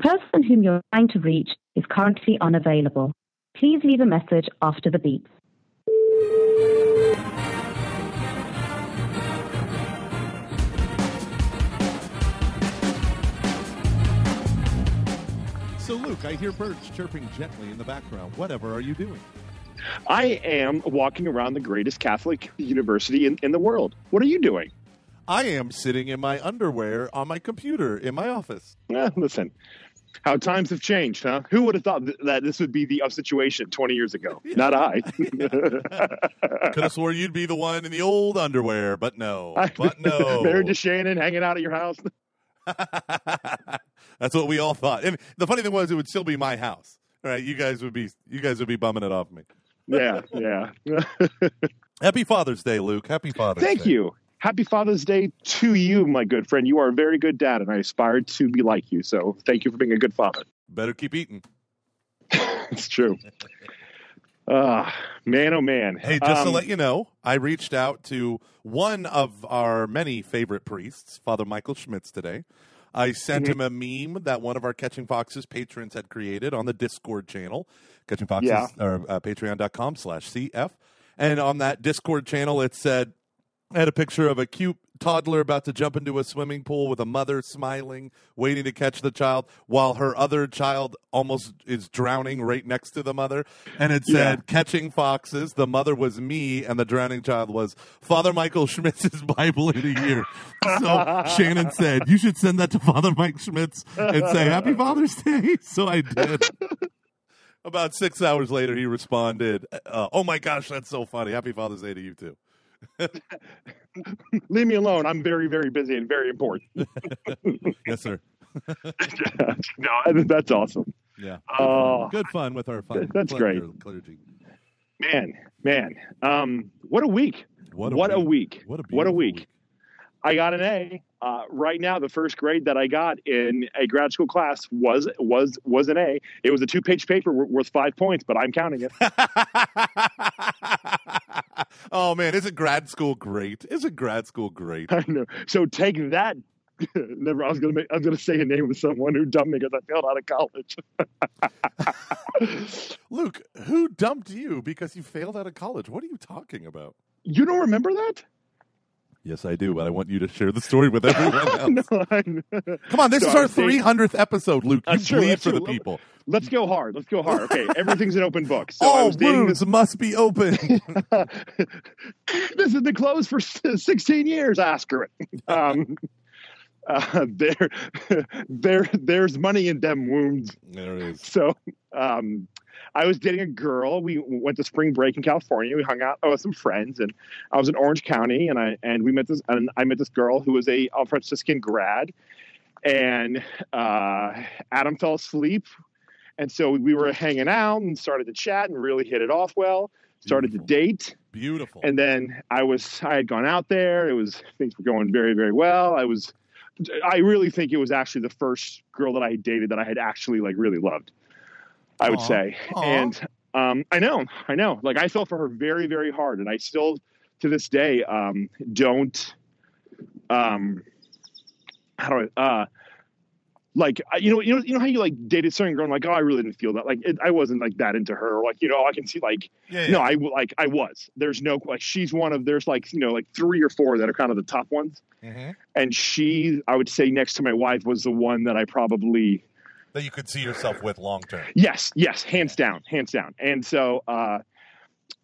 person whom you're trying to reach is currently unavailable. Please leave a message after the beep. So, Luke, I hear birds chirping gently in the background. Whatever are you doing? I am walking around the greatest Catholic university in, in the world. What are you doing? I am sitting in my underwear on my computer in my office. Eh, listen, how times have changed, huh? Who would have thought th- that this would be the uh, situation 20 years ago? Not I. Could have swore you'd be the one in the old underwear, but no. But no. Married to Shannon, hanging out at your house. That's what we all thought. And the funny thing was, it would still be my house. All right, you guys would be you guys would be bumming it off me. yeah, yeah. Happy Father's Day, Luke. Happy Father's Thank Day. you. Happy Father's Day to you, my good friend. You are a very good dad, and I aspire to be like you. So thank you for being a good father. Better keep eating. it's true. Ah, man, oh man. Hey, just to Um, let you know, I reached out to one of our many favorite priests, Father Michael Schmitz, today. I sent Mm-hmm. him a meme that one of our Catching Foxes patrons had created on the Discord channel, Catching Foxes, Yeah. or uh, patreon.com slash CF. And on that Discord channel, it said, I had a picture of a cute toddler about to jump into a swimming pool with a mother smiling, waiting to catch the child, while her other child almost is drowning right next to the mother. And it said, Catching Foxes. The mother was me, and the drowning child was Father Michael Schmitz's Bible in a year. So Shannon said, You should send that to Father Mike Schmitz and say, Happy Father's Day. So I did. About six hours later, he responded, uh, Oh my gosh, that's so funny. Happy Father's Day to you, too. Leave me alone. I'm very, very busy and very important. Yes, sir. no, that's awesome. Yeah. Oh, Good fun with our fun. That's great. Clergy. man, man. Um, what a week. What a What a week. week. What a What a beautiful week. I got an A. Uh, right now, the first grade that I got in a grad school class was was was an A. It was a two page paper worth five points, but I'm counting it. Oh man, isn't grad school great? Isn't grad school great? I know. So take that. Never. I was gonna make. I was gonna say a name of someone who dumped me because I failed out of college. Luke, who dumped you because you failed out of college? What are you talking about? you don't remember that? Yes, I do, but I want you to share the story with everyone else. no, Come on, this So is our 300th episode, Luke. You That's bleed for the people. Let's go hard. Let's go hard. Okay, everything's an open book. So I All was dating wounds must be open. this has been closed for 16 years. Ask her. Um, uh, there, there, there's money in them wounds. there it is. So, um, I was dating a girl. We went to spring break in California. We hung out with some friends, and I was in Orange County, and I and we met this. And I met this girl who was a, a Franciscan grad, and uh, Adam fell asleep, and so we were hanging out and started to chat and really hit it off well. Started to date, Beautiful. and then I was I had gone out there. It was things were going very very well. I was I really think it was actually the first girl that I had dated that I had actually like really loved. I would Aw. say, Aw. and um, I know, I know. Like I felt for her very very hard, and I still to this day um, don't um, how do I uh, like you know you know you know how you like dated certain girl and like oh I really didn't feel that like it, I wasn't like that into her like you know I can see like yeah, yeah. no, I like I was. There's no like she's one of there's like you know like three or four that are kind of the top ones, Mhm. and she I would say next to my wife was the one that I probably That you could see yourself with long term. yes yes hands down hands down. And so uh,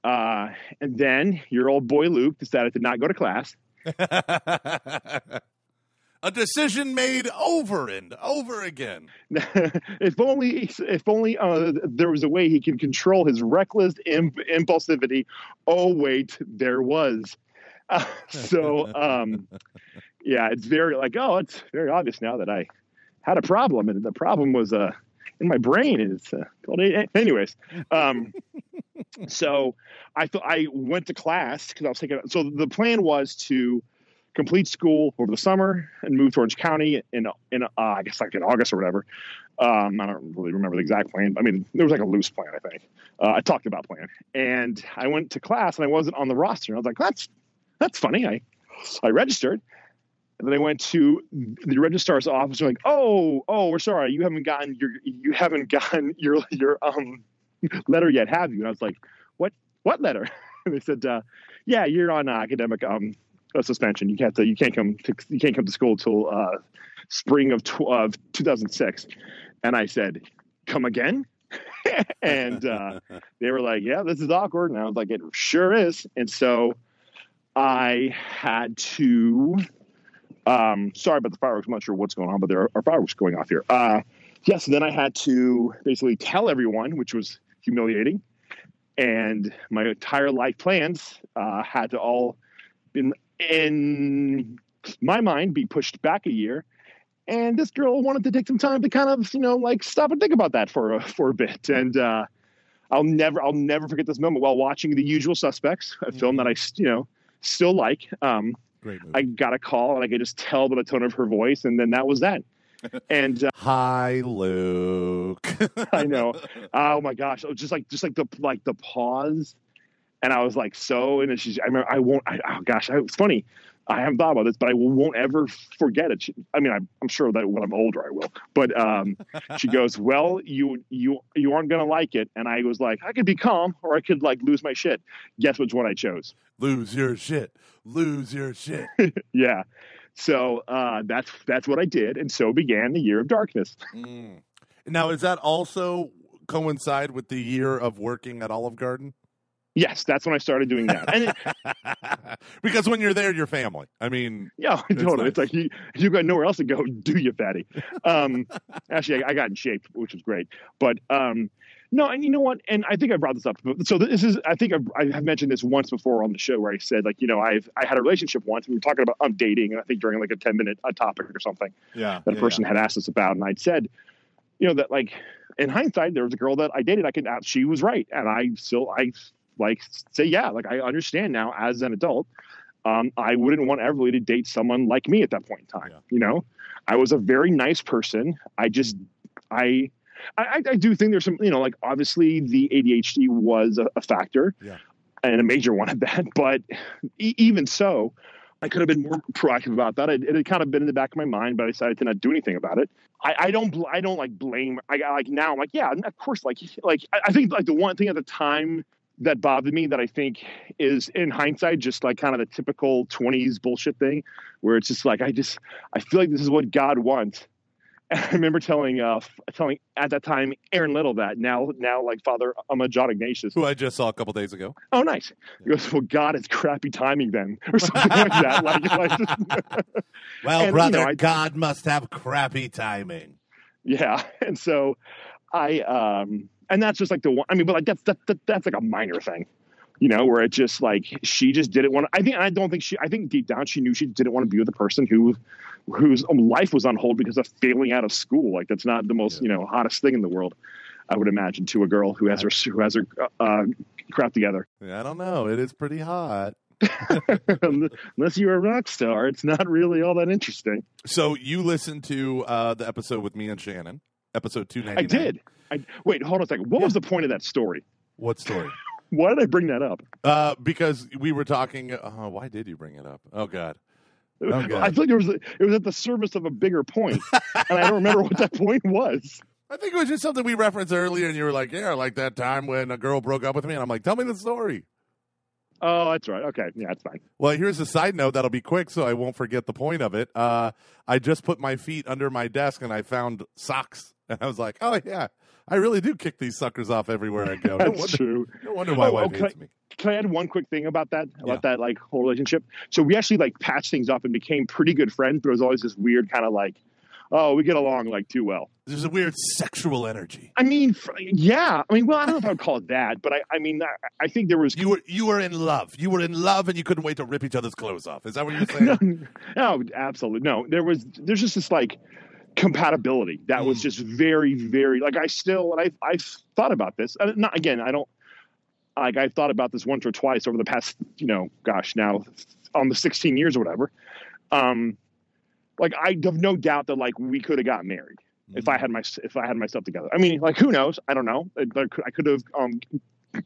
uh, and then your old boy Luke decided to not go to class. A decision made over and over again. if only if only uh, there was a way he could control his reckless imp- impulsivity. Oh wait, there was. Uh, so um, yeah, it's very like oh, it's very obvious now that I had a problem, and the problem was uh, in my brain. And it's uh, called anyways. Um, so I thought I went to class because I was thinking. So the plan was to complete school over the summer and move to Orange County in in uh, I guess like in August or whatever. Um, I don't really remember the exact plan. I mean, there was like a loose plan, I think. Uh, I talked about plan, and I went to class and I wasn't on the roster. And I was like, that's that's funny. I I registered, And then I went to the registrar's office. Like, "Oh, oh, we're sorry, you haven't gotten your you haven't gotten your your um letter yet, have you?" And I was like, "What what letter?" And they said, uh, "Yeah, you're on academic um suspension. You can't you can't come to you can't come to school till uh, spring of tw- of 2006." And I said, "Come again?" and uh, they were like, "Yeah, this is awkward." And I was like, "It sure is." And so I had to. Um, sorry about the fireworks. I'm not sure what's going on, but there are fireworks going off here. Uh, yes, then I had to basically tell everyone, which was humiliating, and my entire life plans uh, had to all, in in my mind, be pushed back a year. And this girl wanted to take some time to kind of, you know, like stop and think about that for a, for a bit. And uh, I'll never, I'll never forget this moment while watching The Usual Suspects, a film that I, you know, still like. Um, Great movie. I got a call and I could just tell by the tone of her voice, and then that was that. And uh, Hi, Luke. I know, oh my gosh, it just like just like the like the pause, and I was like so, and she's. I remember I won't. I, oh gosh, I, it's funny. I haven't thought about this, but I won't ever forget it. She, I mean, I'm, I'm sure that when I'm older, I will. But um, she goes, "Well, you you you aren't gonna like it," and I was like, "I could be calm, or I could like lose my shit." Guess which one I chose? Lose your shit. Lose your shit. yeah. So uh, that's that's what I did, and so began the year of darkness. Mm. Now, does that also coincide with the year of working at Olive Garden? Yes, that's when I started doing that. And it, because when you're there, you're family. I mean, yeah, It's totally. nice. It's like you you got nowhere else to go. Do you, fatty? Um, actually, I, I got in shape, which was great. But um, no, and you know what? And I think I brought this up. So this is, I think I've, I have mentioned this once before on the show where I said like, you know, I've I had a relationship once. And we were talking about um, dating, and I think during like a ten minute uh, topic or something yeah. that a person had asked us about, and I'd said, you know, that like in hindsight, there was a girl that I dated. I could, she was right, and I still, I like say, yeah, like I understand now as an adult. Um, I wouldn't want Everly to date someone like me at that point in time. Yeah. You know, I was a very nice person. I just, I, I, I do think there's some, you know, like obviously the ADHD was a, a factor, Yeah. and a major one at that. But e- even so, I could have been more proactive about that. It, it had kind of been in the back of my mind, but I decided to not do anything about it. I, I don't, bl- I don't like blame. I like now, I'm like, yeah, of course. Like, like I, I think like the one thing at the time that bothered me that I think is in hindsight just like kind of the typical 20s bullshit thing, where it's just like I just I feel like this is what God wants. And I remember telling uh telling at that time Aaron Little that now now like Father I'm a John Ignatius. Who I just saw a couple days ago. Oh, nice. He goes, well, God, it's crappy timing then, or something like that. Like, like Well, And, you brother, know, I- God must have crappy timing. yeah. And so I, um, and that's just like the one. I mean, but like that's that, that that's like a minor thing, you know, where it just like she just didn't want. to I think I don't think she. I think deep down she knew she didn't want to be with a person who whose life was on hold because of failing out of school. Like that's not the most you know hottest thing in the world. I would imagine to a girl who has her who has her uh, crap together. I don't know. It is pretty hot. Unless you're a rock star, it's not really all that interesting. So you listened to uh, the episode with me and Shannon, episode two ninety I did. I wait. Hold on a second. What was the point of that story? What story? Why did I bring that up? uh, because we were talking. Uh, why did you bring it up? Oh God. Oh, God. I feel like it was it was at the service of a bigger point. point, and I don't remember what that point was. I think it was just something we referenced earlier, and you were like, "Yeah, like that time when a girl broke up with me," and I'm like, "Tell me the story." Oh, that's right. Okay, yeah, that's fine. Well, here's a side note that'll be quick, so I won't forget the point of it. Uh, I just put my feet under my desk and I found socks, and I was like, "Oh yeah, I really do kick these suckers off everywhere I go." No That's wonder, true. no wonder my Oh, wife okay. hates me. Can I add one quick thing about that? About that like whole relationship. So we actually like patched things up and became pretty good friends. But it was always this weird kind of like, oh, we get along like too well. There's a weird sexual energy. I mean, yeah. I mean, well, I don't know if I would call it that, but I, I mean, I, I think there was You were you were in love. You were in love, and you couldn't wait to rip each other's clothes off. Is that what you're saying? no, no, absolutely no. There was there's just this like compatibility that was Mm. just very, very like I still and I I've thought about this. Not again. I don't like I've thought about this once or twice over the past you know gosh now on the 16 years or whatever. Um, like I have no doubt that like we could have got married if Mm. I had my if I had myself together. I mean, like who knows? I don't know. I, I could- I could have um,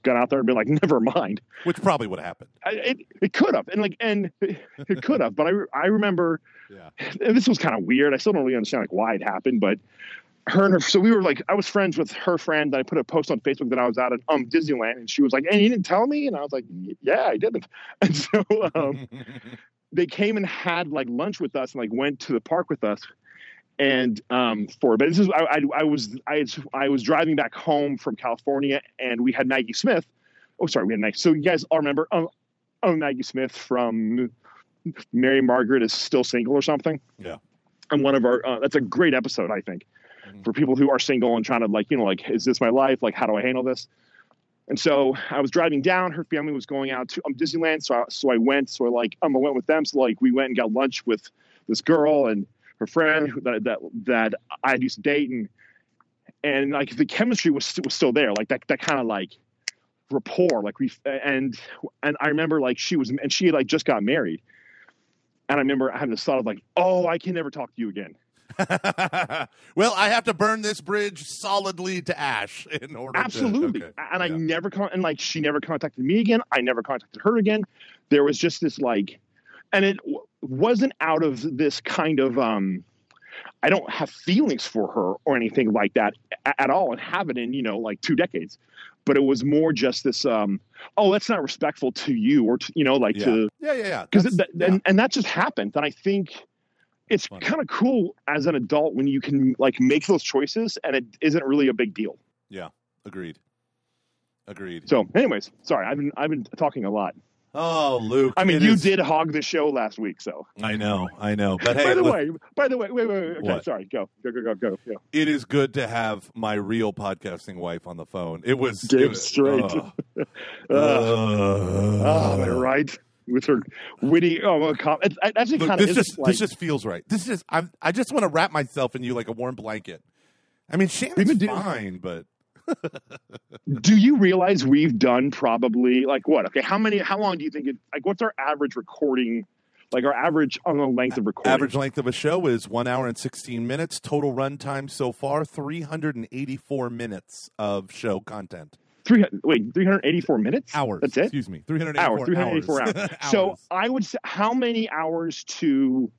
gone out there and been like, never mind. Which probably would have happened. I, it it could have, and like, and it could have. But I I remember, Yeah. and this was kind of weird. I still don't really understand like why it happened, but her and her. So we were like, I was friends with her friend. That I put a post on Facebook that I was out at um Disneyland, and she was like, "And you didn't tell me?" And I was like, "Yeah, I didn't." And so um, they came and had like lunch with us and like went to the park with us and um for but this is I, I I was I had, I was driving back home from California and we had Maggie Smith oh sorry we had Maggie so you guys all remember oh, oh Maggie Smith from Mary Margaret is still single or something Yeah. and one of our uh, that's a great episode I think Mhm. for people who are single and trying to like you know like is this my life like how do I handle this and so I was driving down. Her family was going out to um, Disneyland, so I, so I went. So I like um, I went with them. So like we went and got lunch with this girl and her friend who- that that that I had used to date, and and like the chemistry was was still there. Like that that kind of like rapport. Like we and and I remember like she was and she had like just got married, and I remember having this thought of like, oh, I can never talk to you again. well, I have to burn this bridge solidly to ash in order. Absolutely. To, okay. And I never con- and like she never contacted me again. I never contacted her again. There was just this like, and it w- wasn't out of this kind of um, I don't have feelings for her or anything like that a- at all, and haven't in you know like two decades. But it was more just this um, oh, that's not respectful to you or to, you know like Yeah. to yeah, yeah, yeah. because yeah. and, and that just happened and i think it's kind of cool as an adult when you can like make those choices and it isn't really a big deal Yeah, Agreed. Agreed. so anyways sorry i've been i've been talking a lot oh, Luke. i mean you is- did hog the show last week so I know. I know. But hey, by the look, way by the way wait wait, wait okay What? sorry go go go go go it is good to have my real podcasting wife on the phone. It was Damn it was- straight. ugh. uh, Ugh. oh right with her witty oh com- it, it actually kind of this just like, this just feels right. This is I'm, I just want to wrap myself in you like a warm blanket. I mean, Shannon's doing- fine, but do you realize we've done probably like what okay how many how long do you think it like what's our average recording like our average on the length of recording average length of a show is one hour and sixteen minutes. Total run time so far three hundred and eighty four minutes of show content. Three wait, three hundred eighty-four minutes. Hours. That's it. Excuse me. Three hundred Hours. Three hundred eighty-four hours. So I would say, how many hours to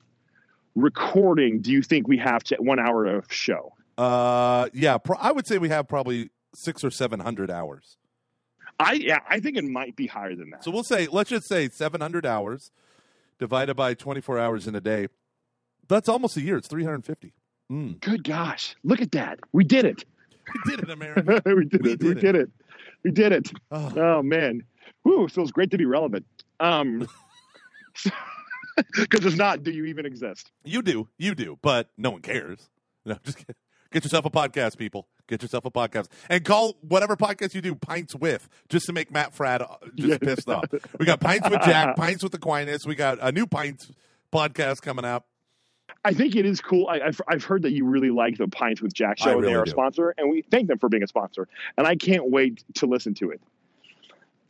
recording do you think we have to one hour of show? uh, yeah, pro- I would say we have probably six or seven hundred hours. I yeah, I think it might be higher than that. So we'll say, let's just say 700 hours divided by 24 hours in a day. That's almost a year. It's 350. Mm. Good gosh, look at that. We did it. We did it, America. we did We it. did we it. did it. We did it. Oh, Oh man. Whew, feels great to be relevant. Um because it's not, do you even exist? you do. You do. But no one cares. No, just get, get yourself a podcast, people. Get yourself a podcast. And call whatever podcast you do Pints With, just to make Matt Fradd uh, just Yes. pissed off. We got Pints with Jack, Pints with Aquinas. We got a new Pints podcast coming out. I think it is cool. I, I've, I've heard that you really like the Pints with Jack show. really they are a sponsor, and we thank them for being a sponsor. And I can't wait to listen to it.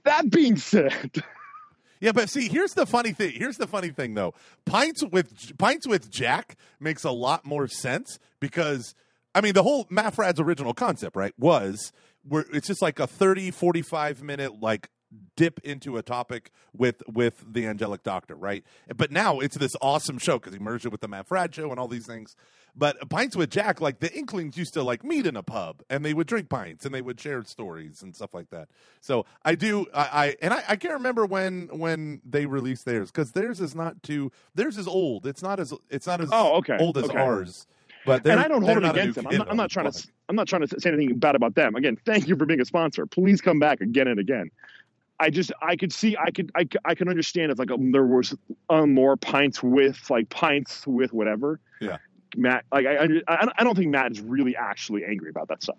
That being said, Yeah, but see, here's the funny thing. Here's the funny thing, though. Pints with Pints with Jack makes a lot more sense because I mean the whole Matt Fradd's original concept, right, was where it's just like a 30, 45 minute like dip into a topic with with the angelic doctor, right? But now it's this awesome show because he merged it with the Matt Frad show and all these things. But pints with Jack, like the Inklings used to like meet in a pub and they would drink pints and they would share stories and stuff like that. So I do, I, I and I, I can't remember when when they released theirs because theirs is not too. Theirs is old. It's not as it's not as oh, okay, old as okay. ours. But And I don't hold it against them. I'm not, I'm not trying to. I'm not trying to say anything bad about them. Again, thank you for being a sponsor. Please come back again and again. I just I could see I could I, I can understand if like um, there was um, more pints with like pints with whatever. Yeah. Matt, like I, I, I don't think Matt is really actually angry about that stuff.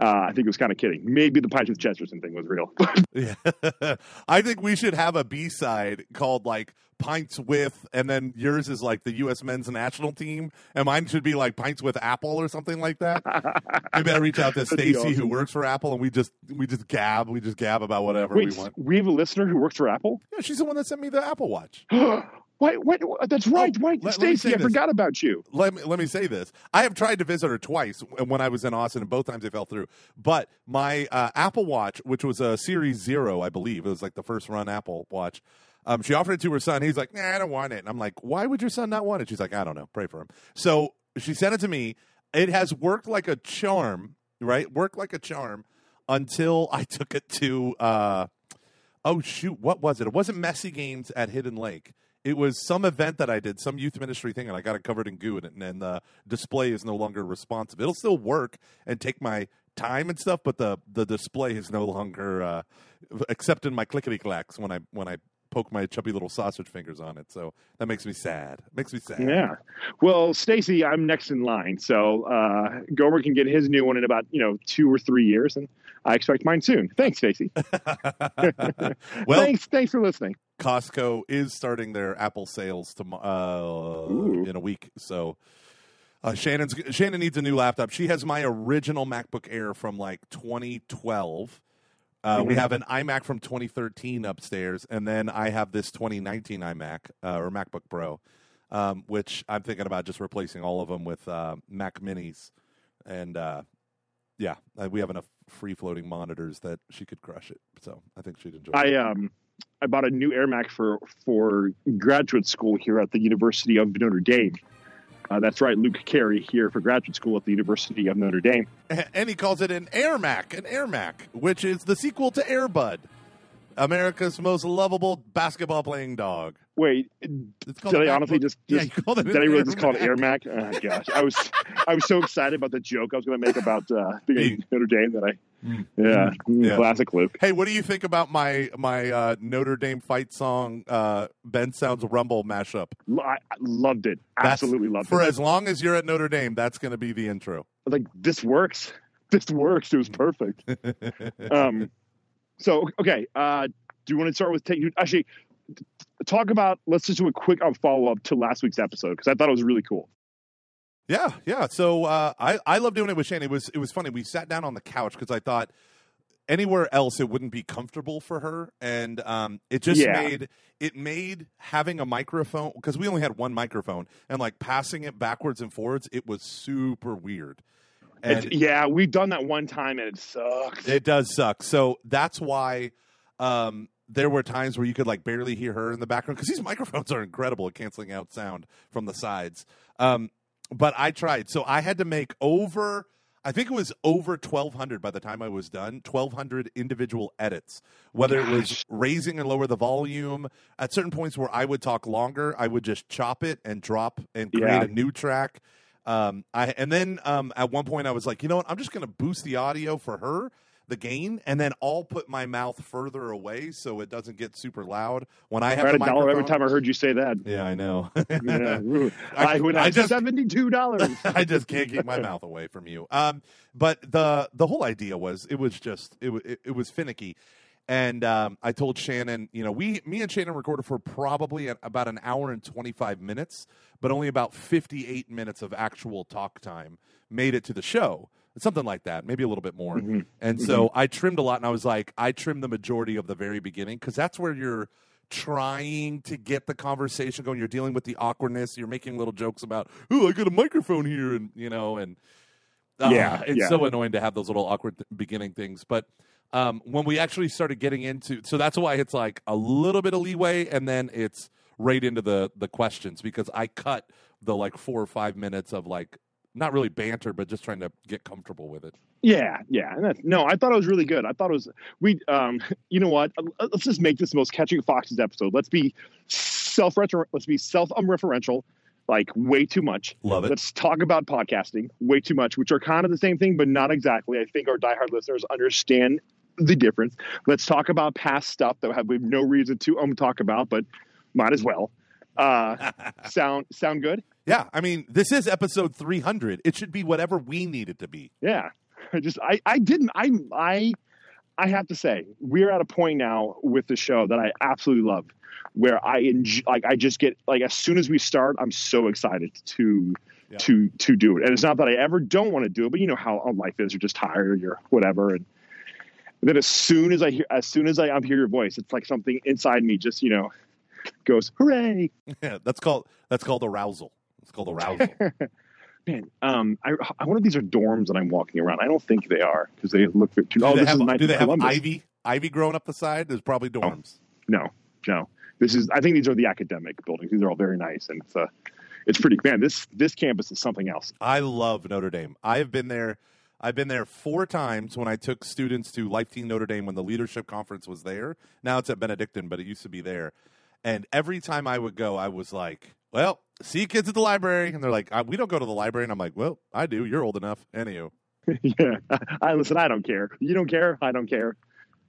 Uh, I think it was kind of kidding. Maybe the pints with Chesterton thing was real. Yeah. I think we should have a B side called like Pints with, and then yours is like the U.S. men's national team, and mine should be like Pints with Apple or something like that. Maybe I reach out to Stacy who works for Apple, and we just we just gab, we just gab about whatever Wait, we want. we have a listener who works for Apple. Yeah, she's the one that sent me the Apple Watch. Wait, that's right. Oh, let- let Stacy, I forgot about you. let me let me say this. I have tried to visit her twice when I was in Austin, and both times they fell through. But my uh, Apple Watch, which was a Series Zero, I believe, it was like the first run Apple Watch. Um, she offered it to her son. He's like, "Nah, I don't want it." And I'm like, "Why would your son not want it?" She's like, "I don't know. Pray for him." So she sent it to me. It has worked like a charm, right? Worked like a charm until I took it to. Uh, oh shoot, what was it? It wasn't Messy Games at Hidden Lake. It was some event that I did, some youth ministry thing, and I got it covered in goo, and, and the display is no longer responsive. It'll still work and take my time and stuff, but the the display is no longer uh, accepting my clickety clacks when I when I poke my chubby little sausage fingers on it. So that makes me sad. Makes me sad. Yeah. Well, Stacy, I'm next in line. So uh, Gomer can get his new one in about you know two or three years, and I expect mine soon. Thanks, Stacy. well, thanks, thanks for listening. Costco is starting their Apple sales tomorrow uh, in a week. So uh, Shannon's Shannon needs a new laptop. She has my original MacBook Air from like 2012. Uh, We Mhm. have an iMac from 2013 upstairs, and then I have this 2019 iMac uh, or MacBook Pro, um, which I'm thinking about just replacing all of them with uh, Mac Minis, and uh, yeah, uh, we have enough free floating monitors that she could crush it. So I think she'd enjoy. it. I um I bought a new Air Mac for for graduate school here at the University of Notre Dame. Uh, that's right, Luke Carey here for graduate school at the University of Notre Dame. and he calls it an Air Mac, an Air Mac, which is the sequel to Air Bud, America's most lovable basketball playing dog. Wait, It's called did I honestly MacBook- just, yeah, did I really Air just call it Air Mac? Oh gosh, I was I was so excited about the joke I was going to make about uh, being Notre Dame that I. yeah, Yeah. classic Luke. Hey, what do you think about my my uh, Notre Dame fight song, uh, Ben Sounds Rumble mashup? I loved it. That's- Absolutely loved For it. For as long as you're at Notre Dame, that's going to be the intro. Like this works. This works. It was perfect. um, so okay, uh, do you want to start with take? Actually, talk about. Let's just do a quick follow up to last week's episode because I thought it was really cool. Yeah, yeah. So uh, I I love doing it with Shane. It was it was funny. We sat down on the couch because I thought anywhere else it wouldn't be comfortable for her, and um, it just Yeah. made it made having a microphone because we only had one microphone and like passing it backwards and forwards. It was super weird. And yeah, we've done that one time and it sucks. it does suck. So that's why um, there were times where you could like barely hear her in the background because these microphones are incredible at canceling out sound from the sides. Um, but I tried. So I had to make over, I think it was over 1,200 by the time I was done, 1,200 individual edits, whether it was raising and lower the volume. At certain points where I would talk longer, I would just chop it and drop and create Yeah. a new track. Um, I and then um, at one point I was like, you know what? I'm just going to boost the audio for her, the gain, and then I'll put my mouth further away so it doesn't get super loud when I have a dollar every time I heard you say that. Yeah, I know. Yeah. I- I, would I just- seventy-two dollars. I just can't keep my mouth away from you. Um, but the the whole idea was it was just it it, it was finicky, and um, I told Shannon, you know, we me and Shannon recorded for probably about an hour and twenty five minutes, but only about fifty eight minutes of actual talk time made it to the show. Something like that, maybe a little bit more. Mhm. And so I trimmed a lot, and I was like, I trimmed the majority of the very beginning because that's where you're trying to get the conversation going. You're dealing with the awkwardness. You're making little jokes about, oh, I got a microphone here, and you know, and uh, Yeah, it's yeah. so annoying to have those little awkward th- beginning things. But um, when we actually started getting into, so that's why it's like a little bit of leeway, and then it's right into the the questions because I cut the like four or five minutes of like not really banter, but just trying to get comfortable with it. Yeah, yeah. And no, I thought it was really good. I thought it was we. Um, you know what? Uh, Let's just make this the most catching foxes episode. Let's be self Let's be self referential, like way too much. Love it. Let's talk about podcasting way too much, which are kind of the same thing, but not exactly. I think our diehard listeners understand the difference. Let's talk about past stuff that we have no reason to um talk about, but might as well. Uh, sound sound good? Yeah, I mean, this is episode 300. It should be whatever we need it to be. Yeah. I just I I didn't I I I have to say we're at a point now with the show that I absolutely love where I enjoy, like I just get like as soon as we start I'm so excited to Yeah. to to do it and it's not that I ever don't want to do it but you know how life is you're just tired or you're whatever and then as soon as I hear as soon as I, I hear your voice it's like something inside me just you know goes, "Hooray!" Yeah, that's called that's called arousal. It's called arousal. Man, um, I, I wonder if these are dorms that I'm walking around. I don't think they are because they look too. Do oh, they this have, is do they have Columbus. ivy ivy growing up the side? There's probably dorms. No, no. This is. I think these are the academic buildings. These are all very nice, and it's uh, it's pretty. Man, this this campus is something else. I love Notre Dame. I have been there. I've been there four times when I took students to Life Teen Notre Dame when the leadership conference was there. Now it's at Benedictine, but it used to be there. And every time I would go, I was like, "Well, see kids at the library," and they're like, "Uh, "We don't go to the library," and I'm like, "Well, I do. You're old enough, anywho." yeah, I listen. I don't care. You don't care. I don't care.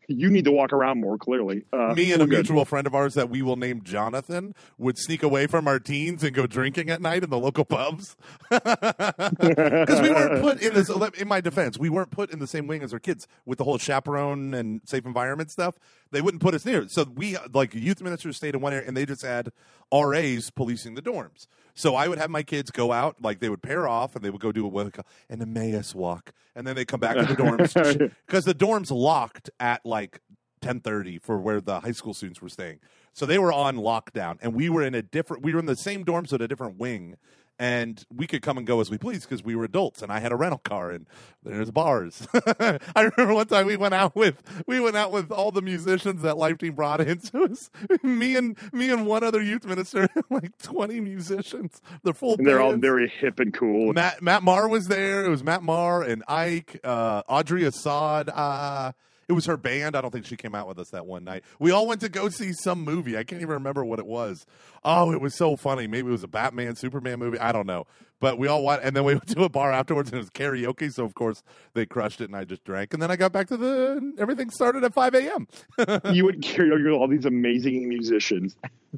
You need to walk around more. Clearly, uh, Me and a good. mutual friend of ours that we will name Jonathan would sneak away from our teens and go drinking at night in the local pubs because we weren't put in this. In my defense, we weren't put in the same wing as our kids with the whole chaperone and safe environment stuff. They wouldn't put us near. So we like youth ministers stayed in one area and they just had RAs policing the dorms. So I would have my kids go out, like they would pair off and they would go do a what an Emmaus walk, and then they come back to the dorms because the dorms locked at like ten thirty for where the high school students were staying. So they were on lockdown, and we were in a different. We were in the same dorms but a different wing, and we could come and go as we pleased because we were adults, and I had a rental car, and there's bars. I remember one time we went out with we went out with all the musicians that Life Teen brought in. So it was me and me and one other youth minister, like twenty musicians. They're full. And they're all very hip and cool. Matt Matt Maher was there. It was Matt Maher and Ike, uh, Audrey Assad. Uh, it was her band. I don't think she came out with us that one night. We all went to go see some movie. I can't even remember what it was. Oh, it was so funny. Maybe it was a Batman, Superman movie. I don't know. But we all went, and then we went to a bar afterwards, and it was karaoke. So of course they crushed it, and I just drank, and then I got back to the. Everything started at five a.m. you would carry with all these amazing musicians.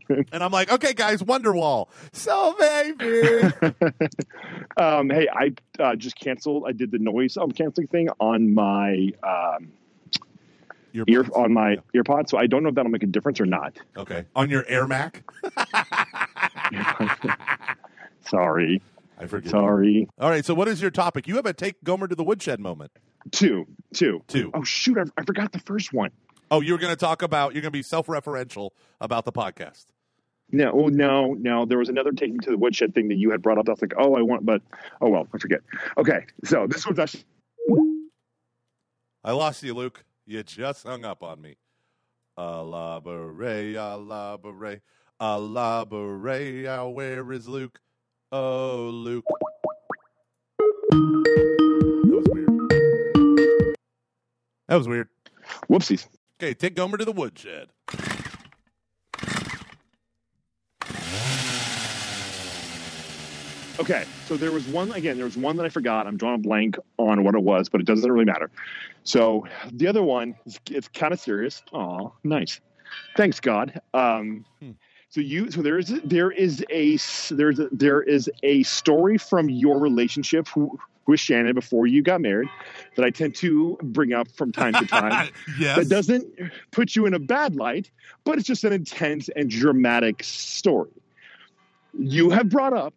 and I'm like, okay, guys, Wonderwall. So baby. Um, hey, I uh, just canceled. I did the noise um, canceling thing on my um, Your ear on my earpod, so I don't know if that'll make a difference or not. Okay. On your Air Mac. Sorry, I forget. sorry. All right. So, what is your topic? You have a take Gomer to the woodshed moment. Two, two, Two. Oh shoot, I, I forgot the first one. Oh, you're going to talk about. You're going to be self-referential about the podcast. No, oh, no, no. There was another taking to the woodshed thing that you had brought up. I was like, oh, I want, but oh well, I forget. Okay, so this was actually I lost you, Luke. You just hung up on me. Allah beret, Allah beret, Allah beret. ah, Where is Luke? Oh, Luke. That was weird. That was weird. whoopsies. Okay, take Gomer to the woodshed. Okay, so there was one again. There was one that I forgot. I'm drawing a blank on what it was, but it doesn't really matter. So the other one, is, it's kind of serious. Oh, nice. Thanks God. Um, Hmm. So you, so there is there is a there's a, there is a story from your relationship with Shannon before you got married that I tend to bring up from time to time. yes. that doesn't put you in a bad light, but it's just an intense and dramatic story. You have brought up,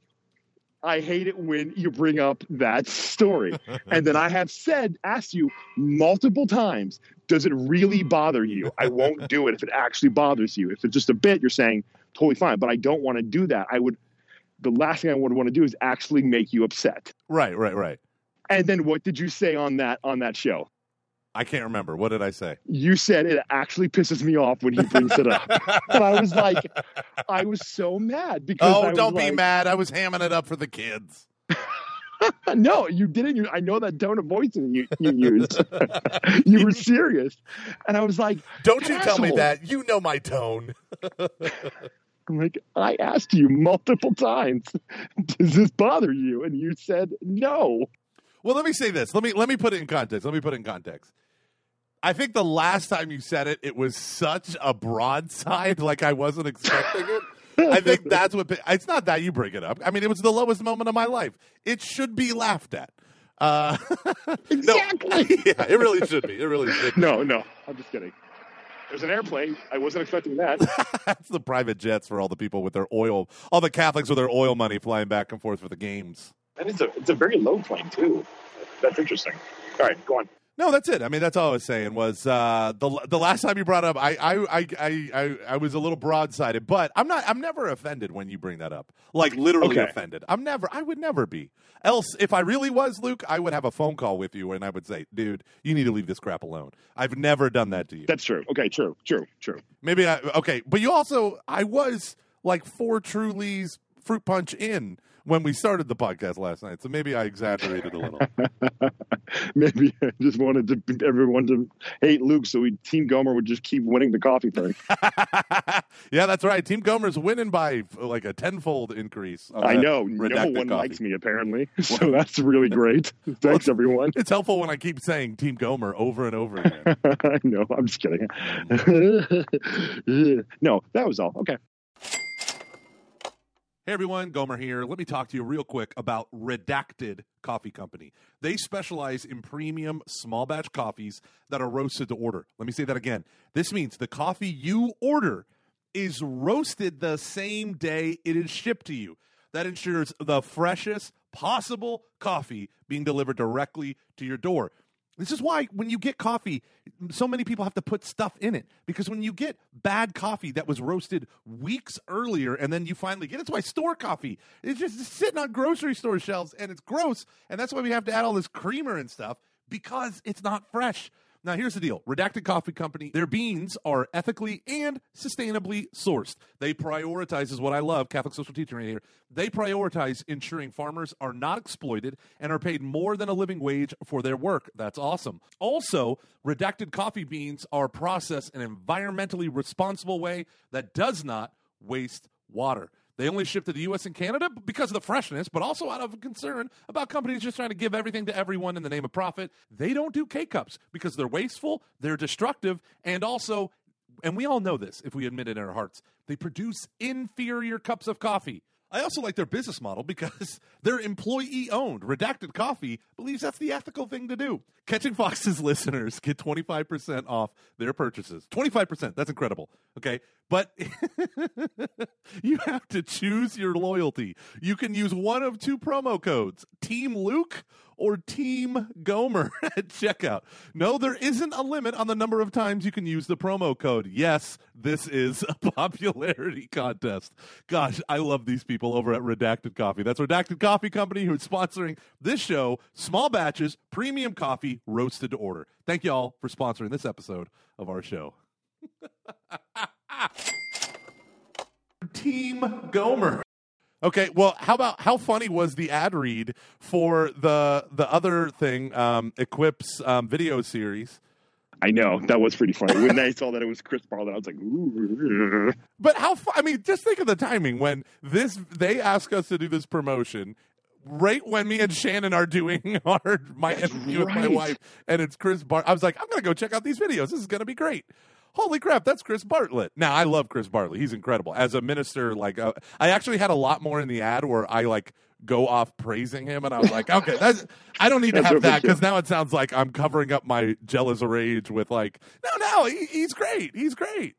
I hate it when you bring up that story. and then I have said, asked you multiple times, does it really bother you? I won't do it if it actually bothers you. If it's just a bit, you're saying, totally fine, but I don't want to do that. I would, the last thing I would want to do is actually make you upset. right, right, right. And then what did you say on that on that show? I can't remember. What did I say? you said it actually pisses me off when he brings it up. and I was like, I was so mad because Oh, was don't be like, mad. I was hamming it up for the kids. No, you didn't. You, I know that tone of voice that you, you used. you were serious. And I was like, Don't you tell me that. You know my tone. I'm like, I asked you multiple times, does this bother you? And you said no. Well, let me say this. Let me let me put it in context. Let me put it in context. I think the last time you said it, it was such a broadside, like I wasn't expecting it. I think that's what. It's not that you bring it up. I mean, it was the lowest moment of my life. It should be laughed at. Uh, Exactly. No, yeah, it really should be. It really should. Be. No, no, I'm just kidding. There's an airplane. I wasn't expecting that. That's the private jets for all the people with their oil, all the Catholics with their oil money flying back and forth for the games. And it's a it's a very low plane too. That's interesting. All right, go on. No, that's it. I mean, that's all I was saying was uh, the the last time you brought up, I I, I I I was a little broadsided, but I'm not. I'm never offended when you bring that up. Like literally Okay. offended. I'm never. I would never be. Else, if I really was Luke, I would have a phone call with you and I would say, "Dude, you need to leave this crap alone." I've never done that to you. That's true. Okay, true, true, true. Maybe I okay, but you also I was like four Truly's fruit punch in when we started the podcast last night, so maybe I exaggerated a little. Maybe I just wanted to, everyone to hate Luke, so we, Team Gomer would just keep winning the coffee thing. yeah, that's right. Team Gomer's winning by like a tenfold increase. I know no one coffee. likes me apparently, so that's really great. Thanks, everyone. It's helpful when I keep saying Team Gomer over and over again. I know. I'm just kidding. Mm. no, that was all. Okay. Hey everyone, Gomer here. Let me talk to you real quick about Redacted Coffee Company. They specialize in premium small batch coffees that are roasted to order. Let me say that again. This means the coffee you order is roasted the same day it is shipped to you. That ensures the freshest possible coffee being delivered directly to your door. This is why when you get coffee, so many people have to put stuff in it because when you get bad coffee that was roasted weeks earlier and then you finally get it, it's why store coffee is just sitting on grocery store shelves and it's gross. And that's why we have to add all this creamer and stuff because it's not fresh. Now, here's the deal Redacted Coffee Company, their beans are ethically and sustainably sourced. They prioritize, is what I love, Catholic social teaching right here. They prioritize ensuring farmers are not exploited and are paid more than a living wage for their work. That's awesome. Also, Redacted coffee beans are processed in an environmentally responsible way that does not waste water. They only ship to the U.S. and Canada because of the freshness, but also out of concern about companies just trying to give everything to everyone in the name of profit. They don't do K cups because they're wasteful, they're destructive, and also, and we all know this if we admit it in our hearts, they produce inferior cups of coffee. I also like their business model because they're employee owned. Redacted Coffee believes that's the ethical thing to do. Catching Foxes listeners get 25% off their purchases. 25%. That's incredible. Okay. But you have to choose your loyalty. You can use one of two promo codes Team Luke or Team Gomer at checkout. No, there isn't a limit on the number of times you can use the promo code. Yes, this is a popularity contest. Gosh, I love these people over at Redacted Coffee. That's Redacted Coffee Company who's sponsoring this show, small batches, premium coffee, roasted to order. Thank you all for sponsoring this episode of our show. Team Gomer. Okay, well, how about how funny was the ad read for the the other thing, um, Equip's um, video series? I know that was pretty funny. When I saw that it was Chris Bartlett, I was like, Ooh. But how? fu- I mean, just think of the timing when this they ask us to do this promotion. Right when me and Shannon are doing our my That's interview with my wife, and it's Chris Bart. I was like, I'm gonna go check out these videos. This is gonna be great. Holy crap, that's Chris Bartlett. Now I love Chris Bartlett. He's incredible as a minister. Like uh, I actually had a lot more in the ad where I like go off praising him, and I was like, okay, that's I don't need to have that because now it sounds like I'm covering up my jealous rage with like, no, no, he, he's great. He's great.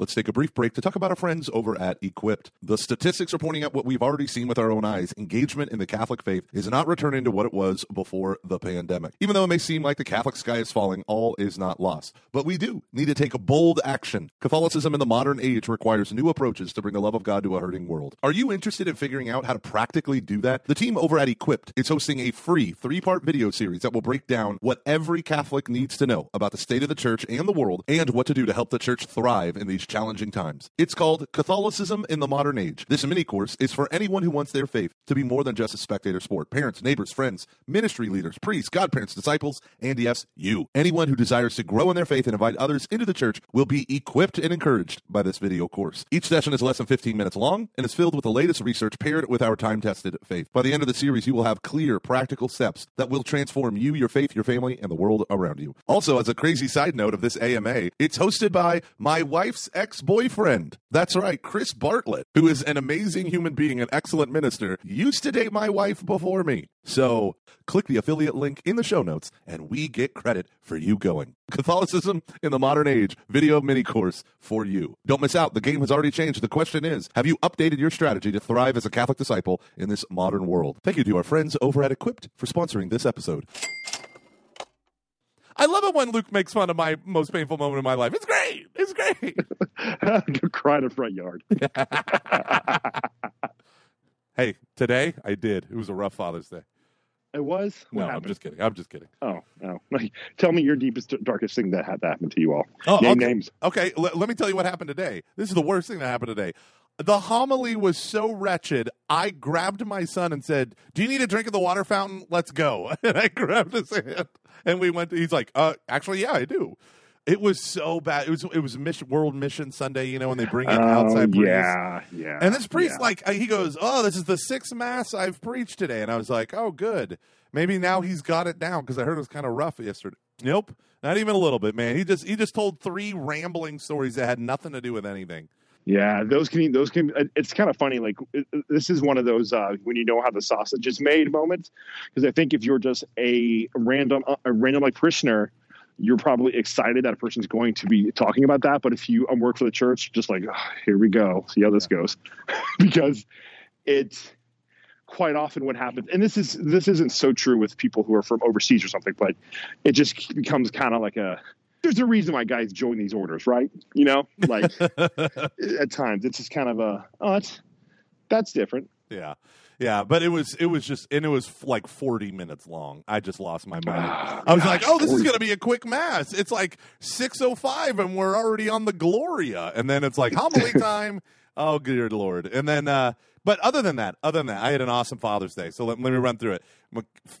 Let's take a brief break to talk about our friends over at Equipped. The statistics are pointing out what we've already seen with our own eyes. Engagement in the Catholic faith is not returning to what it was before the pandemic. Even though it may seem like the Catholic sky is falling, all is not lost. But we do need to take a bold action. Catholicism in the modern age requires new approaches to bring the love of God to a hurting world. Are you interested in figuring out how to practically do that? The team over at Equipped is hosting a free three part video series that will break down what every Catholic needs to know about the state of the church and the world and what to do to help the church thrive in these challenging times. It's called Catholicism in the Modern Age. This mini course is for anyone who wants their faith to be more than just a spectator sport. Parents, neighbors, friends, ministry leaders, priests, godparents, disciples, and yes, you. Anyone who desires to grow in their faith and invite others into the church will be equipped and encouraged by this video course. Each session is less than 15 minutes long and is filled with the latest research paired with our time tested faith. By the end of the series, you will have clear, practical steps that will transform you, your faith, your family, and the world around you. Also, as a crazy side note of this AMA, it's hosted by my wife's ex boyfriend. That's right, Chris Bartlett, who is an amazing human being, an excellent minister, used to date my wife before me. So click the affiliate link in the show notes and we get credit for you going. Catholicism in the modern age video mini course for you. Don't miss out. The game has already changed. The question is Have you updated your strategy to thrive as a Catholic disciple in this modern world? Thank you to our friends over at Equipped for sponsoring this episode. I love it when Luke makes fun of my most painful moment in my life. It's great. It's great. Cry in the front yard. hey, today I did. It was a rough Father's Day. It was. What No, I'm just kidding. I'm just kidding. Oh, no. Oh. Like, tell me your deepest, darkest thing that had happened to you all. Oh, Name okay. names. Okay, l- let me tell you what happened today. This is the worst thing that happened today. The homily was so wretched. I grabbed my son and said, "Do you need a drink of the water fountain? Let's go." And I grabbed his hand, and we went. he's like, "Uh, actually, yeah, I do." It was so bad. It was it was mission, World Mission Sunday, you know, and they bring in Oh, outside priests. yeah, yeah. And this priest, yeah. like, he goes, "Oh, this is the sixth mass I've preached today," and I was like, "Oh, good. Maybe now he's got it down because I heard it was kind of rough yesterday." Nope, not even a little bit, man. He just he just told three rambling stories that had nothing to do with anything. Yeah, those can those can. It's kind of funny. Like it- this is one of those uh, when you know how the sausage is made moments. Because I think if you're just a random a random like parishioner, you're probably excited that a person's going to be talking about that. But if you um, work for the church, just like "Ah, here we go, see how this goes, because it's quite often what happens. And this is this isn't so true with people who are from overseas or something, but it just becomes kind of like a. There's a reason why guys join these orders, right? You know, like at times it's just kind of a oh that's that's different Yeah, yeah, but it was it was just and it was like forty minutes long. I just lost my mind. Ah, I was like, "Oh, this is going to be a quick mass." It's like six oh five, and we're already on the Gloria, and then it's like homily time. oh, good lord! And then, uh, but other than that, other than that, I had an awesome Father's Day. So let, let me run through it.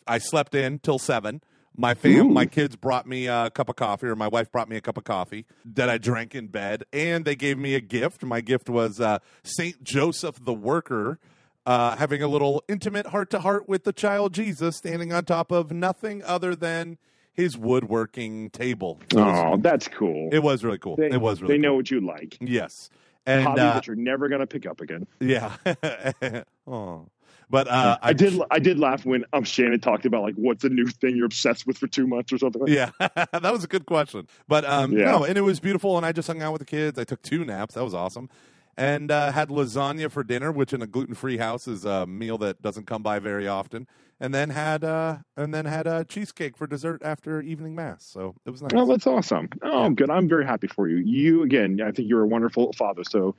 I slept in till seven. My fam, Ooh. my kids brought me a cup of coffee, or my wife brought me a cup of coffee that I drank in bed, and they gave me a gift. My gift was uh, Saint Joseph the Worker, uh, having a little intimate heart to heart with the child Jesus, standing on top of nothing other than his woodworking table. Oh that's cool it was really cool. they, it was really they know cool. what you like Yes, and hobby uh, that you're never going to pick up again yeah. oh, but uh, I, did i did laugh when um shannon talked about like what's a new thing you're obsessed with for two months or something like Yeah, that was a good question. But um, Yeah. no, and it was beautiful, and I just hung out with the kids. I took two naps. That was awesome. And uh, had lasagna for dinner, which in a gluten free house is a meal that doesn't come by very often. And then had uh, and then had a cheesecake for dessert after evening mass. So it was nice. Oh, that's awesome. Oh, Yeah. good. I'm very happy for you. You, again, I think you're a wonderful father. So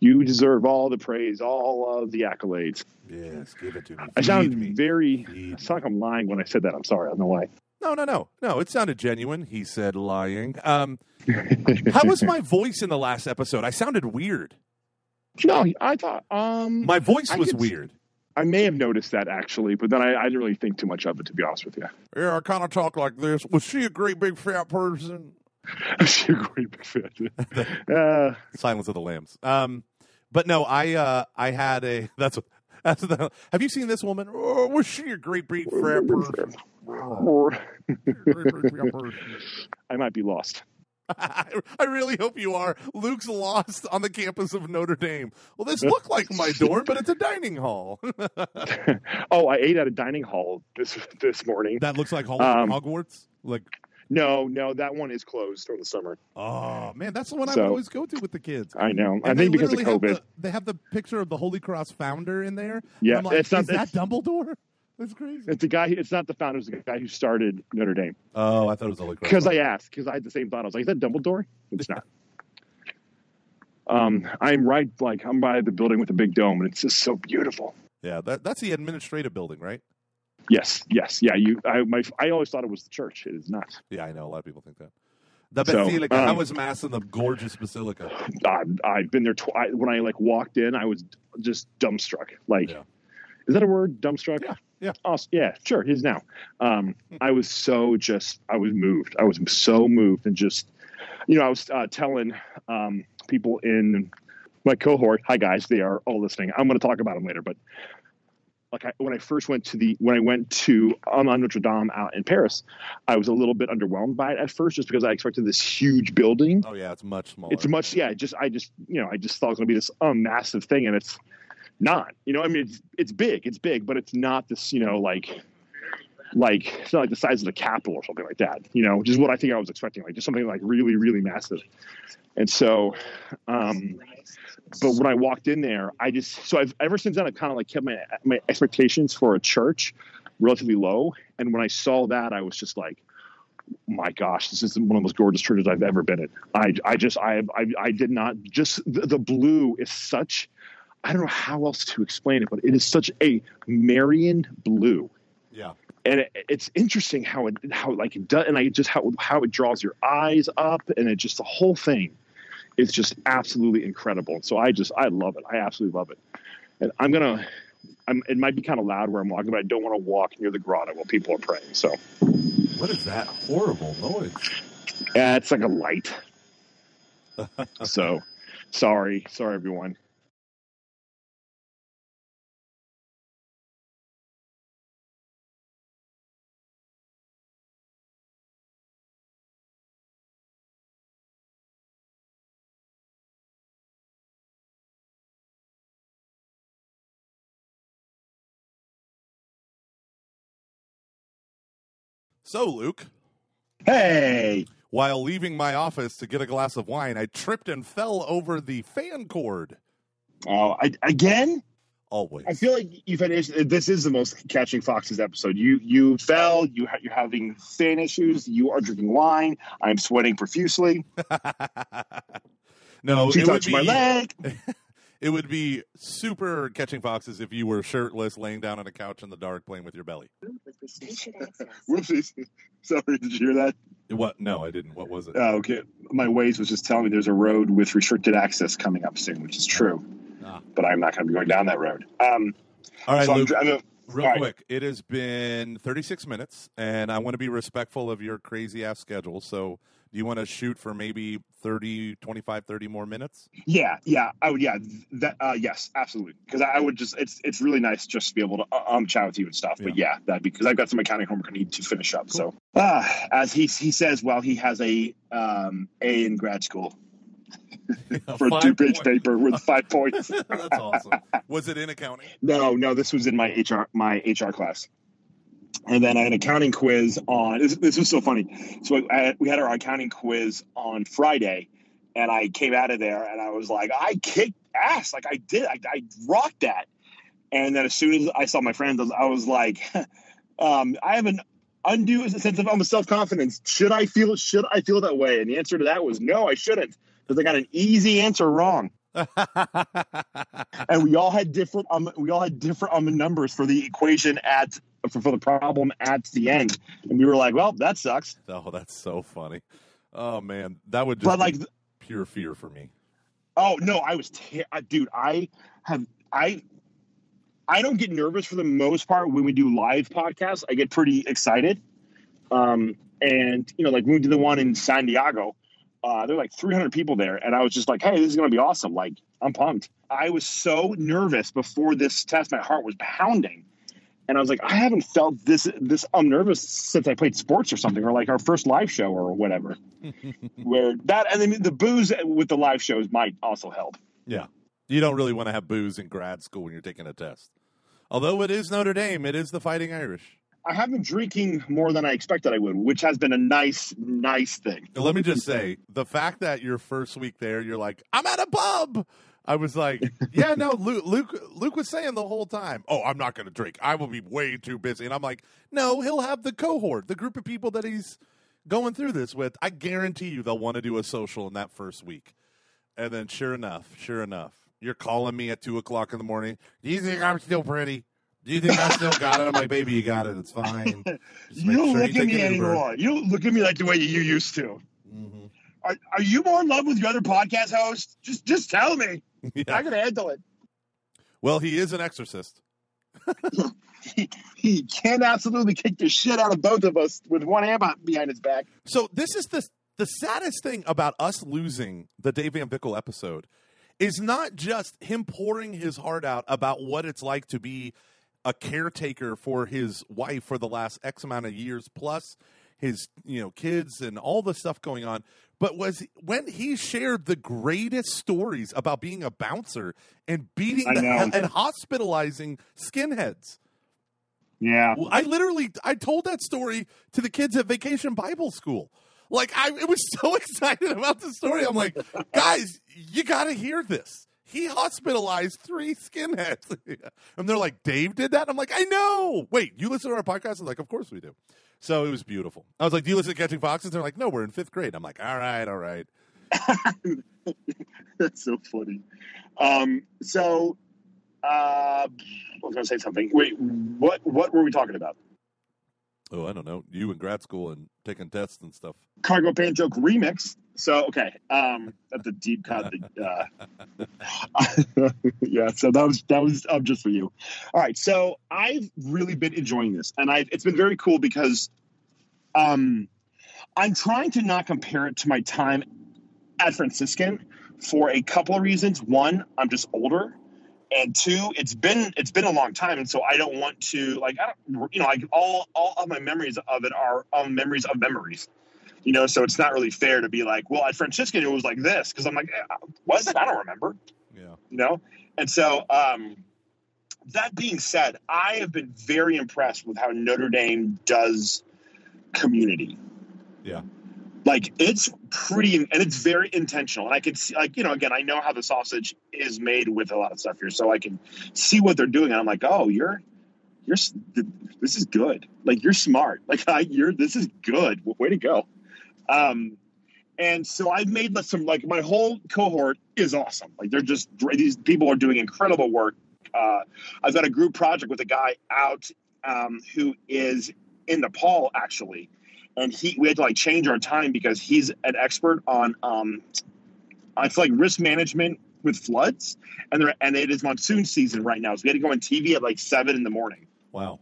you deserve all the praise, all of the accolades. yes, give it to me. I sound me. very, Feed I sound like I'm lying when I said that. I'm sorry. I don't know why. No, no, no, no. It sounded genuine. He said lying. Um, how was my voice in the last episode? I sounded weird. no, I thought, um, My voice was could- weird. I may have noticed that actually, but then I, I didn't really think too much of it, to be honest with you. Yeah, I kind of talk like this. Was she a great big fat person? You're a great big fan. Uh, Silence of the Lambs. Um, but no, I uh, I had a that's what that's the. Have you seen this woman? Oh, was she a great big fat person? Great big fat person. I might be lost. I, I really hope you are. Luke's lost on the campus of Notre Dame. Well, this looked like my dorm, but it's a dining hall. oh, I ate at a dining hall this this morning. that looks like Um, Hogwarts. Like, No, no, that one is closed during the summer. oh man, that's the one I So- would always go to with the kids. I know. I And they think because of literally have COVID. the- they have the picture of the Holy Cross founder in there. Yeah, I'm like, it's not- is that it's- Dumbledore? That's crazy. It's the guy. It's not the founder. It's the guy who started Notre Dame. Oh, I thought it was Holy Cross. Because I asked. Because I had the same thought. I was like, "Is that Dumbledore?" It's not. um, I'm right. Like I'm by the building with the big dome, and it's just so beautiful. yeah, that, that's the administrative building, right? Yes, yes, yeah. You, I, my, I always thought it was the church. It is not. Yeah, I know a lot of people think that. The So, basilica. I um, was mass in the gorgeous basilica. I, I've been there. Tw- I, when I like walked in, I was just dumbstruck. Like, Yeah. is that a word? Dumbstruck. Yeah, yeah. Awesome. Yeah, sure. Is now. Um, I was so just. I was moved. I was so moved, and just, you know, I was uh, telling um, people in my cohort. Hi guys, they are all listening. I'm going to talk about them later, but. Like I, when I first went to the when I went to Notre Dame out in Paris, I was a little bit underwhelmed by it at first, just because I expected this huge building, Oh yeah, it's much smaller. it's much yeah just i just you know i just thought it was going to be this um, massive thing and it's not you know i mean it's it's big it's big but it's not this you know like like it's not like the size of the capital or something like that you know which is what i think i was expecting like just something like really really massive and so um but when i walked in there i just so i've ever since then i've kind of like kept my my expectations for a church relatively low and when i saw that i was just like my gosh, this is one of the most gorgeous churches I've ever been in. I, I just, I, I, I did not just the, the blue is such. I don't know how else to explain it, but it is such a Marian blue Yeah. and it, it's interesting how it how like it does and I just how how it draws your eyes up and it just the whole thing is just absolutely incredible. So I just I love it. I absolutely love it. And I'm gonna I'm it might be kind of loud where I'm walking, but I don't want to walk near the grotto while people are praying. So What is that horrible noise? yeah, it's like a light. so sorry, sorry everyone. So, Luke, Hey, while leaving my office to get a glass of wine, I tripped and fell over the fan cord. oh, I, again. Always. I feel like you've had issues. Uh, this is the most catching foxes episode. You you fell. You ha- you're having fan issues. You are drinking wine. I'm sweating profusely. no, she touched my leg. It would be super catching foxes if you were shirtless, laying down on a couch in the dark, playing with your belly. Whoopsies. Sorry, did you hear that? What? No, I didn't. What was it? Oh, okay. My Waze was just telling me there's a road with restricted access coming up soon, which is true. Ah. But I'm not going to be going down that road. Um, All right, so I'm, Luke. I'm gonna- Real All right. quick, it has been 36 minutes, and I want to be respectful of your crazy ass schedule. So, do you want to shoot for maybe 30, 25, 30 more minutes? yeah, yeah, I would. Yeah, that. Uh, yes, absolutely. Because I would just. It's it's really nice just to be able to uh, um chat with you and stuff. But yeah, that because I've got some accounting homework I need to finish up. So, uh, as he he says, well, he has a um A in grad school for a two page paper with five points. That's awesome. Was it in accounting? No, no, this was in my HR my HR class. And then I had an accounting quiz on. This, this was so funny. So I, we had our accounting quiz on Friday, and I came out of there and I was like, I kicked ass, like I did, I, I rocked that. And then as soon as I saw my friends, I was like, um, I have an undue sense of almost self confidence. Should I feel should I feel that way? And the answer to that was no, I shouldn't, because I got an easy answer wrong and we all had different um, we all had different um, numbers for the equation at for, for the problem at the end and we were like well that sucks oh, that's so funny. Oh man, that would just but be like pure fear for me. oh no i was ter- dude i have i i don't get nervous for the most part when we do live podcasts i get pretty excited um and you know like when we did the one in san diego uh, there were like 300 people there, and I was just like, "Hey, this is going to be awesome!" Like, I'm pumped. I was so nervous before this test; my heart was pounding, and I was like, "I haven't felt this this I'm nervous since I played sports or something, or like our first live show or whatever." Where that and then the booze with the live shows might also help. Yeah. You don't really want to have booze in grad school when you're taking a test. Although it is Notre Dame, it is the Fighting Irish. I have been drinking more than I expected I would, which has been a nice, nice thing. Let me just say the fact that your first week there, you're like, I'm at a pub. I was like, yeah, no, Luke, Luke, Luke was saying the whole time, oh, I'm not going to drink. I will be way too busy. And I'm like, no, he'll have the cohort, the group of people that he's going through this with. I guarantee you they'll want to do a social in that first week. And then sure enough, sure enough, you're calling me at two o'clock in the morning. Do you think I'm still pretty? Do you think I still got it? I'm like, baby, you got it. It's fine. You don't sure look at me an anymore. You don't look at me like the way you used to. Mhm. Are, are you more in love with your other podcast host? Just just tell me. Yeah. I can handle it. Well, he is an exorcist. He, he can absolutely kick the shit out of both of us with one hand behind his back. So this is the the saddest thing about us losing the Dave Van Vickle episode is not just him pouring his heart out about what it's like to be a caretaker for his wife for the last X amount of years, plus his you know kids and all the stuff going on. But was when he shared the greatest stories about being a bouncer and beating the and hospitalizing skinheads. Yeah. I literally I told that story to the kids at Vacation Bible School. Like I it was so excited about the story. I'm like, guys, you got to hear this. He hospitalized three skinheads. and they're like, Dave did that? I'm like, I know. Wait, you listen to our podcast? I'm like, of course we do. So it was beautiful. I was like, do you listen to Catching Foxes? They're like, no, we're in fifth grade. I'm like, all right, all right. That's so funny. Um, so uh, I was going to say something. Wait, what? What were we talking about? Oh, I don't know. You in grad school and taking tests and stuff. Cargo Pant Joke remix. So okay, um, that's a deep cut. Uh, yeah, so that was that was um, just for you. All right, so I've really been enjoying this, and I it's been very cool because, um, I'm trying to not compare it to my time at Franciscan for a couple of reasons. One, I'm just older, and two, it's been it's been a long time, and so I don't want to like I don't you know like all all of my memories of it are um, memories of memories, you know. So it's not really fair to be like, well, at Franciscan it was like this because I'm like, eh, was it? I don't remember. Yeah. You know, and so um, that being said, I have been very impressed with how Notre Dame does community. Yeah like it's pretty and it's very intentional. And i can see like you know again i know how the sausage is made with a lot of stuff here so i can see what they're doing and i'm like oh you're you're this is good. Like you're smart. Like I, you're this is good. Way to go. Um and so i've made some like my whole cohort is awesome. Like they're just these people are doing incredible work. Uh, i've got a group project with a guy out um, who is in nepal actually and he we had to like change our time because he's an expert on um I feel like risk management with floods, and there and it is monsoon season right now, so we had to go on TV at like seven in the morning. Wow.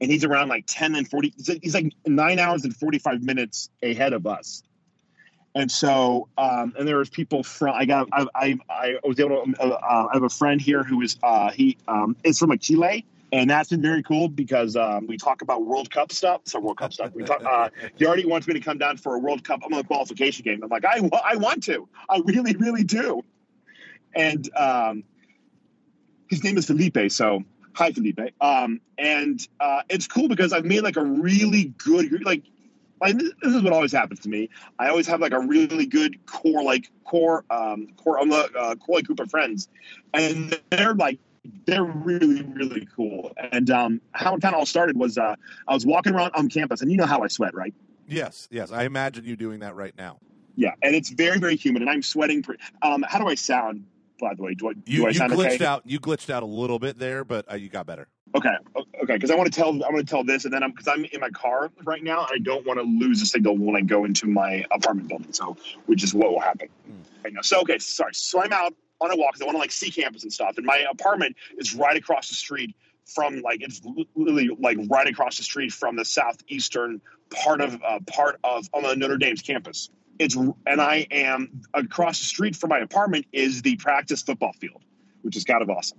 And he's around like ten and forty. He's like nine hours and forty five minutes ahead of us. And so, um, and there was people from. I got. I. I, I was able to. Uh, I have a friend here who is. Uh, he um, is from Chile, and that's been very cool because um, we talk about World Cup stuff. So World Cup stuff. We talk. Uh, already wants me to come down for a World Cup. I'm a qualification game. I'm like, I, I want to. I really, really do. And um, his name is Felipe. So hi, Felipe. Um, and uh, it's cool because I've made like a really good like. Like this is what always happens to me. I always have like a really good core, like core, um, core, uh, core group of friends, and they're like they're really really cool. And um, how it kind of all started was uh, I was walking around on campus, and you know how I sweat, right? Yes, yes. I imagine you doing that right now. Yeah, and it's very very humid, and I'm sweating. Pre- um, how do I sound? By the way, do I, do you, I you glitched okay? out. You glitched out a little bit there, but uh, you got better. Okay, okay. Because I want to tell, I want to tell this, and then I'm because I'm in my car right now. I don't want to lose a signal when I go into my apartment building. So, which is what will happen. Hmm. Right now. So, okay, sorry. So I'm out on a walk I want to like see campus and stuff. And my apartment is right across the street from like it's literally like right across the street from the southeastern part of uh, part of on the Notre Dame's campus. It's and I am across the street from my apartment is the practice football field, which is kind of awesome.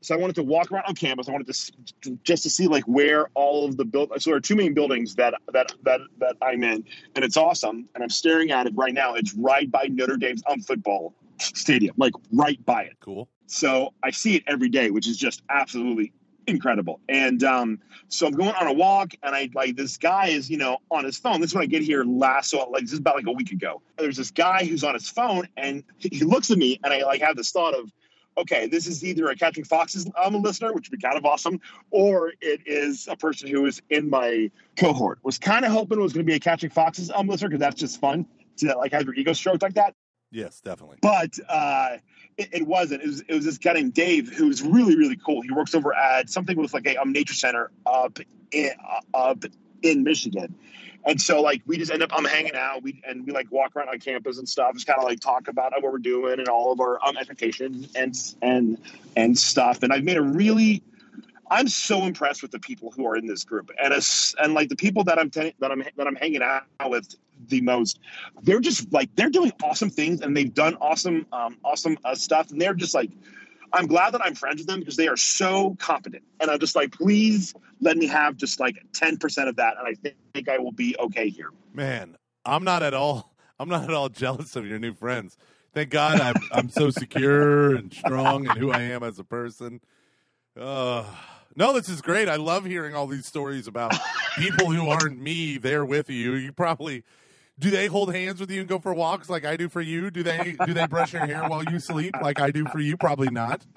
So I wanted to walk around on campus. I wanted to just to see like where all of the build. So there are two main buildings that that that that I'm in, and it's awesome. And I'm staring at it right now. It's right by Notre Dame's um, football stadium, like right by it. Cool. So I see it every day, which is just absolutely incredible. And um, so I'm going on a walk, and I like this guy is you know on his phone. This is when I get here last, so like this is about like a week ago. There's this guy who's on his phone, and he looks at me, and I like have this thought of. Okay, this is either a Catching Foxes um, listener, which would be kind of awesome, or it is a person who is in my cohort. Was kind of hoping it was going to be a Catching Foxes um, listener because that's just fun to like have your ego stroked like that. Yes, definitely. But uh, it, it, wasn't. It was, it was this guy named Dave who's really, really cool. He works over at something with like a um, nature center up in, uh, up in Michigan. And so like we just end up I'm um, hanging out. We and we like walk around on campus and stuff. Just kind of like talk about what we're doing and all of our um, expectations and and and stuff. And I've made a really I'm so impressed with the people who are in this group, and as, and like the people that I'm that I'm that I'm hanging out with the most, they're just like they're doing awesome things, and they've done awesome um, awesome uh, stuff, and they're just like. I'm glad that I'm friends with them because they are so competent. And I'm just like, please let me have just like 10% of that. And I think, think I will be okay here. Man, I'm not at all, I'm not at all jealous of your new friends. Thank God I'm, I'm so secure and strong and who I am as a person. Uh, no, this is great. I love hearing all these stories about people who aren't me there with you. You probably Do they hold hands with you and go for walks like I do for you? Do they do they brush your hair while you sleep like I do for you? Probably not.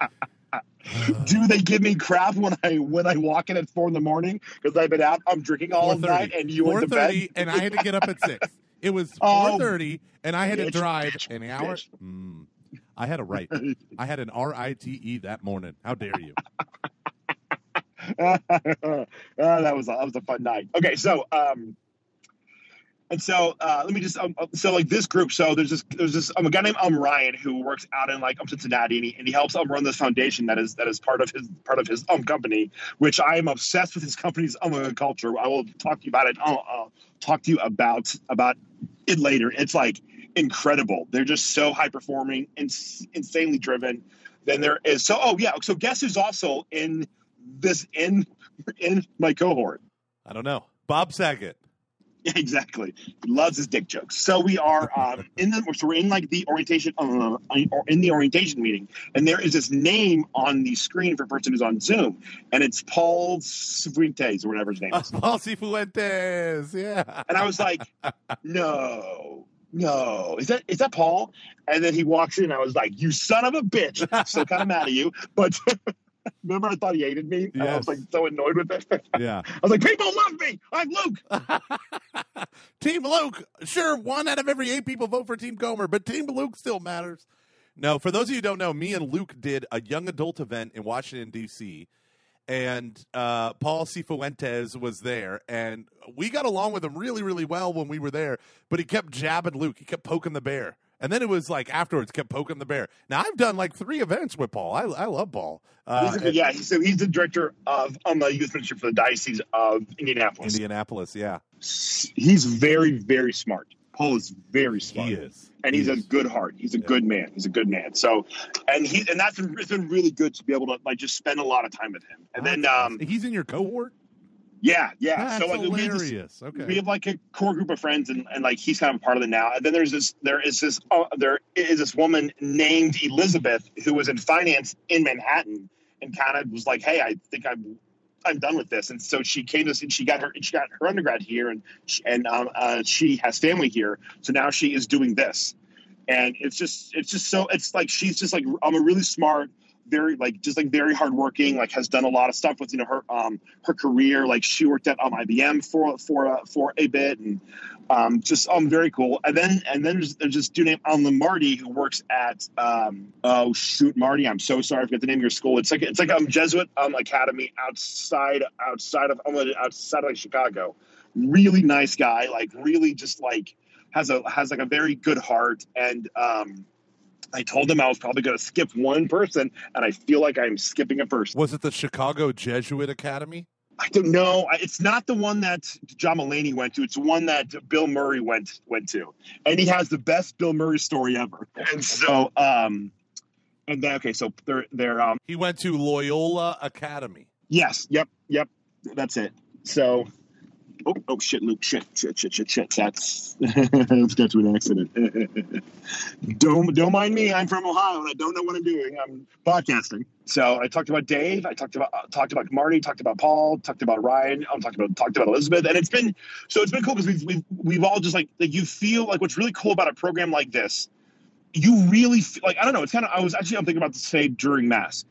Do they give me crap when I when I walk in at four in the morning because I've been out? I'm drinking all night, and you went to bed. and I had to get up at six. It was Oh, four thirty, and I had to drive bitch, an hour. Mm. I had a right. I had an R I T E that morning. How dare you? Ah, that was a, that was a fun night. Okay, so um, and so uh, let me just um, so like this group. So there's this there's this um, a guy named um Ryan who works out in like um Cincinnati, and he, and he helps um run this foundation that is that is part of his part of his um company, which I am obsessed with his company's um culture. I will talk to you about it. I'll, I'll talk to you about about it later. It's like incredible. They're just so high performing, ins- insanely driven. Then there is so oh yeah. So guess who's also in this in in my cohort? I don't know. Bob Saget. Exactly. He loves his dick jokes. So we are um, in the so we're in like the orientation uh, or in the orientation meeting, and there is this name on the screen for a person who's on Zoom, and it's Paul Fuentes or whatever his name is. Paul Cifuentes. Yeah. And I was like, no, no, is that is that Paul? And then he walks in, I was like, you son of a bitch. Still kind of mad at you, but. Remember, I thought he hated me. And I was like so annoyed with it. Yeah. I was like, "People love me. I'm Luke." Team Luke. Sure, one out of every eight people vote for Team Comer, but Team Luke still matters. No, for those of you who don't know, me and Luke did a young adult event in Washington, D.C., and uh, Paul Cifuentes was there, and we got along with him really, really well when we were there, but he kept jabbing Luke. He kept poking the bear. And then it was like afterwards, kept poking the bear. Now I've done like three events with Paul. I, I love Paul. Uh, He's a- yeah, he's, so he's the director of um, the youth ministry for the diocese of Indianapolis. Indianapolis, yeah, He's very, very smart. Paul is very smart, he is, and He he's a good heart. He's a Yeah. good man. He's a good man. So, and he and that's been, it's been really good to be able to like just spend a lot of time with him. And then, um, he's in your cohort. Yeah, yeah. That's so like we have, this, okay. we have like a core group of friends, and, and like he's kind of a part of it now. And then there's this, there is this, uh, there is this woman named Elizabeth who was in finance in Manhattan, and kind of was like, "Hey, I think I'm, I'm done with this." And so she came to, and she got her, she got her undergrad here, and she, and um, uh, she has family here, so now she is doing this, and it's just, it's just so, it's like she's just like, I'm a really smart. Very like just like very hardworking, like has done a lot of stuff with you know her um her career. Like she worked at um IBM for for uh, for a bit, and um, just um very cool. And then and then there's, there's this dude named Alan Marty who works at um oh shoot Marty, I'm so sorry I forget the name of your school. It's like it's like um Jesuit um academy outside outside of outside of like Chicago. Really nice guy, like really just like has a has like a very good heart and um. I told them I was probably going to skip one person, and I feel like I'm skipping a person. Was it the Chicago Jesuit Academy? I don't know. It's not the one that John Mulaney went to. It's one that Bill Murray went went to, and he has the best Bill Murray story ever. And so, um, and then okay, so they're they're um, He went to Loyola Academy. yes, yep, yep, that's it. So, oh, oh shit, Luke, shit, shit, shit, shit, shit. That's that's got to an accident. don't don't mind me. I'm from Ohio and I don't know what I'm doing. I'm podcasting. So I talked about Dave. I talked about uh, talked about Marty. Talked about Paul. Talked about Ryan. I talked about talked about Elizabeth. And it's been so it's been cool because we've we've we've all just like like you feel like what's really cool about a program like this. You really feel, like I don't know. It's kind of I was actually I'm thinking about this today during mass.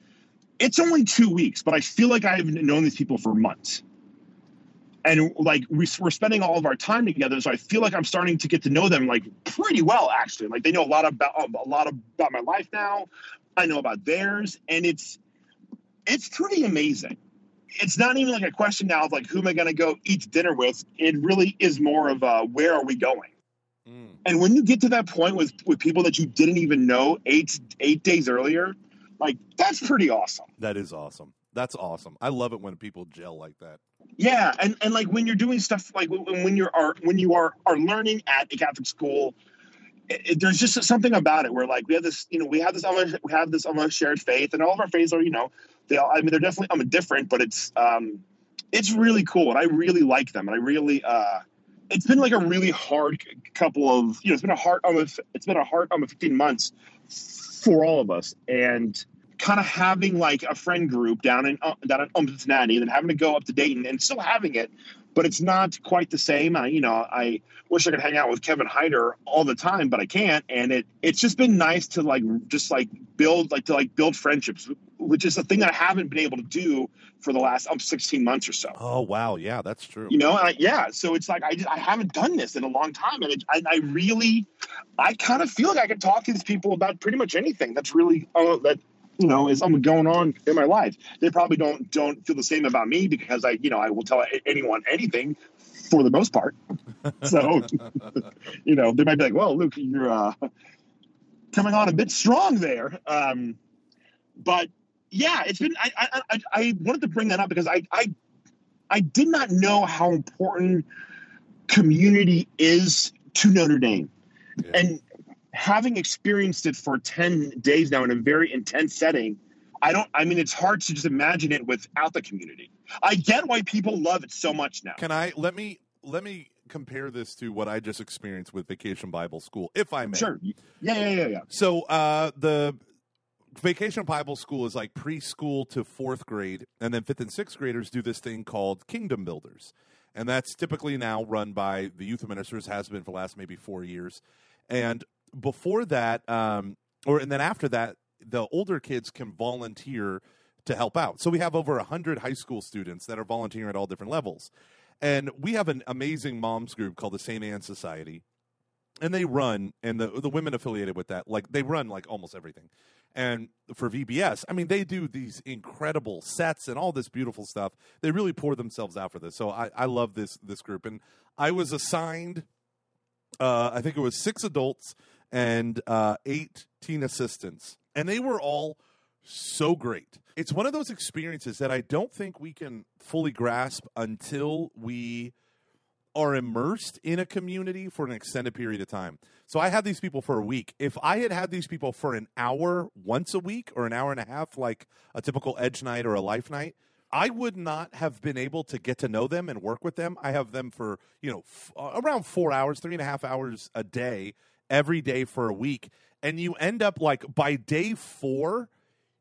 It's only two weeks, but I feel like I've known these people for months and like we, we're spending all of our time together so i feel like i'm starting to get to know them like pretty well actually like they know a lot about a lot about my life now i know about theirs and it's it's pretty amazing it's not even like a question now of like who am i going to go eat dinner with it really is more of uh where are we going Mm. and when you get to that point with with people that you didn't even know eight eight days earlier like that's pretty awesome That is awesome. That's awesome. I love it when people gel like that. Yeah, and, and like when you're doing stuff like when you're are when you are are learning at a Catholic school, it, it- there's just something about it where like we have this you know we have this almost we have this almost shared faith, and all of our faiths are you know they all I mean they're definitely um, different, but it's um it's really cool, and I really like them, and I really uh it's been like a really hard couple of you know it's been a hard almost it's been a hard almost 15 months for all of us, and kind of having like a friend group down in uh, down in Cincinnati, and then having to go up to Dayton, and still having it, but it's not quite the same. I, you know, I wish I could hang out with Kevin Hyder all the time, but I can't. And it it's just been nice to like just like build like to like build friendships, which is a thing that I haven't been able to do for the last um, 16 months or so. Oh wow, yeah, that's true. You know, I, yeah. So it's like I just, I haven't done this in a long time, and it, I, I really, I kind of feel like I can talk to these people about pretty much anything. That's really uh, that you know is something going on in my life. They probably don't don't feel the same about me because I you know I will tell anyone anything for the most part. So you know they might be like, well, Luke, you're uh, coming on a bit strong there. Um, but yeah, it's been I, I I I wanted to bring that up because I I I did not know how important community is to Notre Dame. Yeah. And having experienced it for 10 days now in a very intense setting, I don't, I mean, it's hard to just imagine it without the community. I get why people love it so much now. Can I let me let me compare this to what I just experienced with Vacation Bible School, if I may? Sure. Yeah, yeah, yeah, yeah. So uh, the Vacation Bible School is like preschool to fourth grade, and then fifth and sixth graders do this thing called Kingdom Builders, and that's typically now run by the youth ministers. Has been for the last maybe four years, and before that, um, or and then after that, the older kids can volunteer to help out. So we have over hundred high school students that are volunteering at all different levels, and we have an amazing moms group called the Saint Anne Society. And they run and the the women affiliated with that like they run like almost everything. And for VBS I mean they do these incredible sets and all this beautiful stuff. They really pour themselves out for this. So I I love this this group. And I was assigned uh I think it was six adults and uh eight teen assistants and they were all so great it's one of those experiences that I don't think we can fully grasp until we are immersed in a community for an extended period of time. So I had these people for a week. If I had had these people for an hour once a week or an hour and a half, like a typical Edge night or a Life night, I would not have been able to get to know them and work with them. I have them for you know f- around four hours, three and a half hours a day, every day for a week, and you end up like by day four,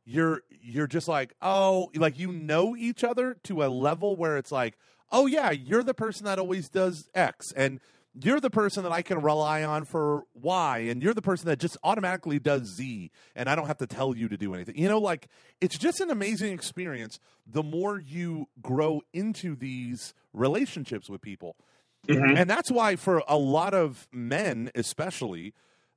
you're you're just like oh like you know each other to a level where it's like oh yeah you're the person that always does x and you're the person that I can rely on for Y, and you're the person that just automatically does Z, and I don't have to tell you to do anything. You know, like it's just an amazing experience the more you grow into these relationships with people. Mhm. And that's why, for a lot of men, especially,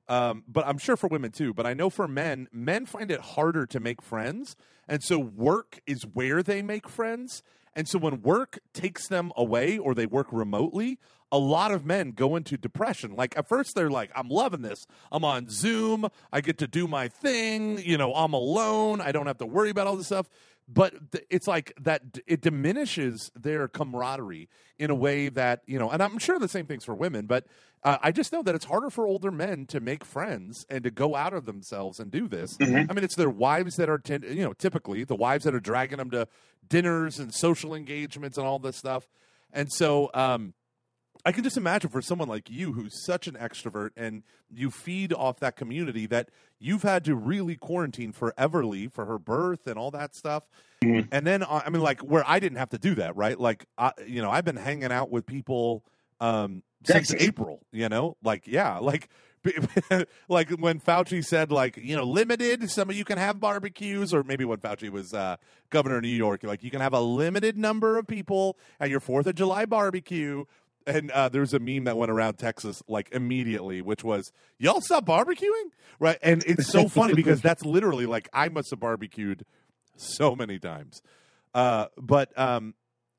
um, but I'm sure for women too, but I know for men, men find it harder to make friends. And so work is where they make friends. And so when work takes them away or they work remotely, a lot of men go into depression. Like at first they're like, I'm loving this. I'm on Zoom. I get to do my thing. You know, I'm alone. I don't have to worry about all this stuff. But it's like that, it diminishes their camaraderie in a way that, you know, and I'm sure the same thing's for women, but uh, I just know that it's harder for older men to make friends and to go out of themselves and do this. Mhm. I mean, it's their wives that are, ten- you know, typically the wives that are dragging them to dinners and social engagements and all this stuff. And so, um, I can just imagine for someone like you who's such an extrovert and you feed off that community that you've had to really quarantine for Everly for her birth and all that stuff. Mhm. And then, uh, I mean, like where I didn't have to do that, right? Like, I, you know, I've been hanging out with people um, since. April, you know, like, yeah, like, like when Fauci said, like, you know, limited, some of you can have barbecues, or maybe when Fauci was uh, governor of New York, like, you can have a limited number of people at your Fourth of July barbecue. And uh, there was a meme that went around Texas like immediately, which was y'all stop barbecuing, right? And it's so funny because that's literally like I must have barbecued so many times. Uh, but um,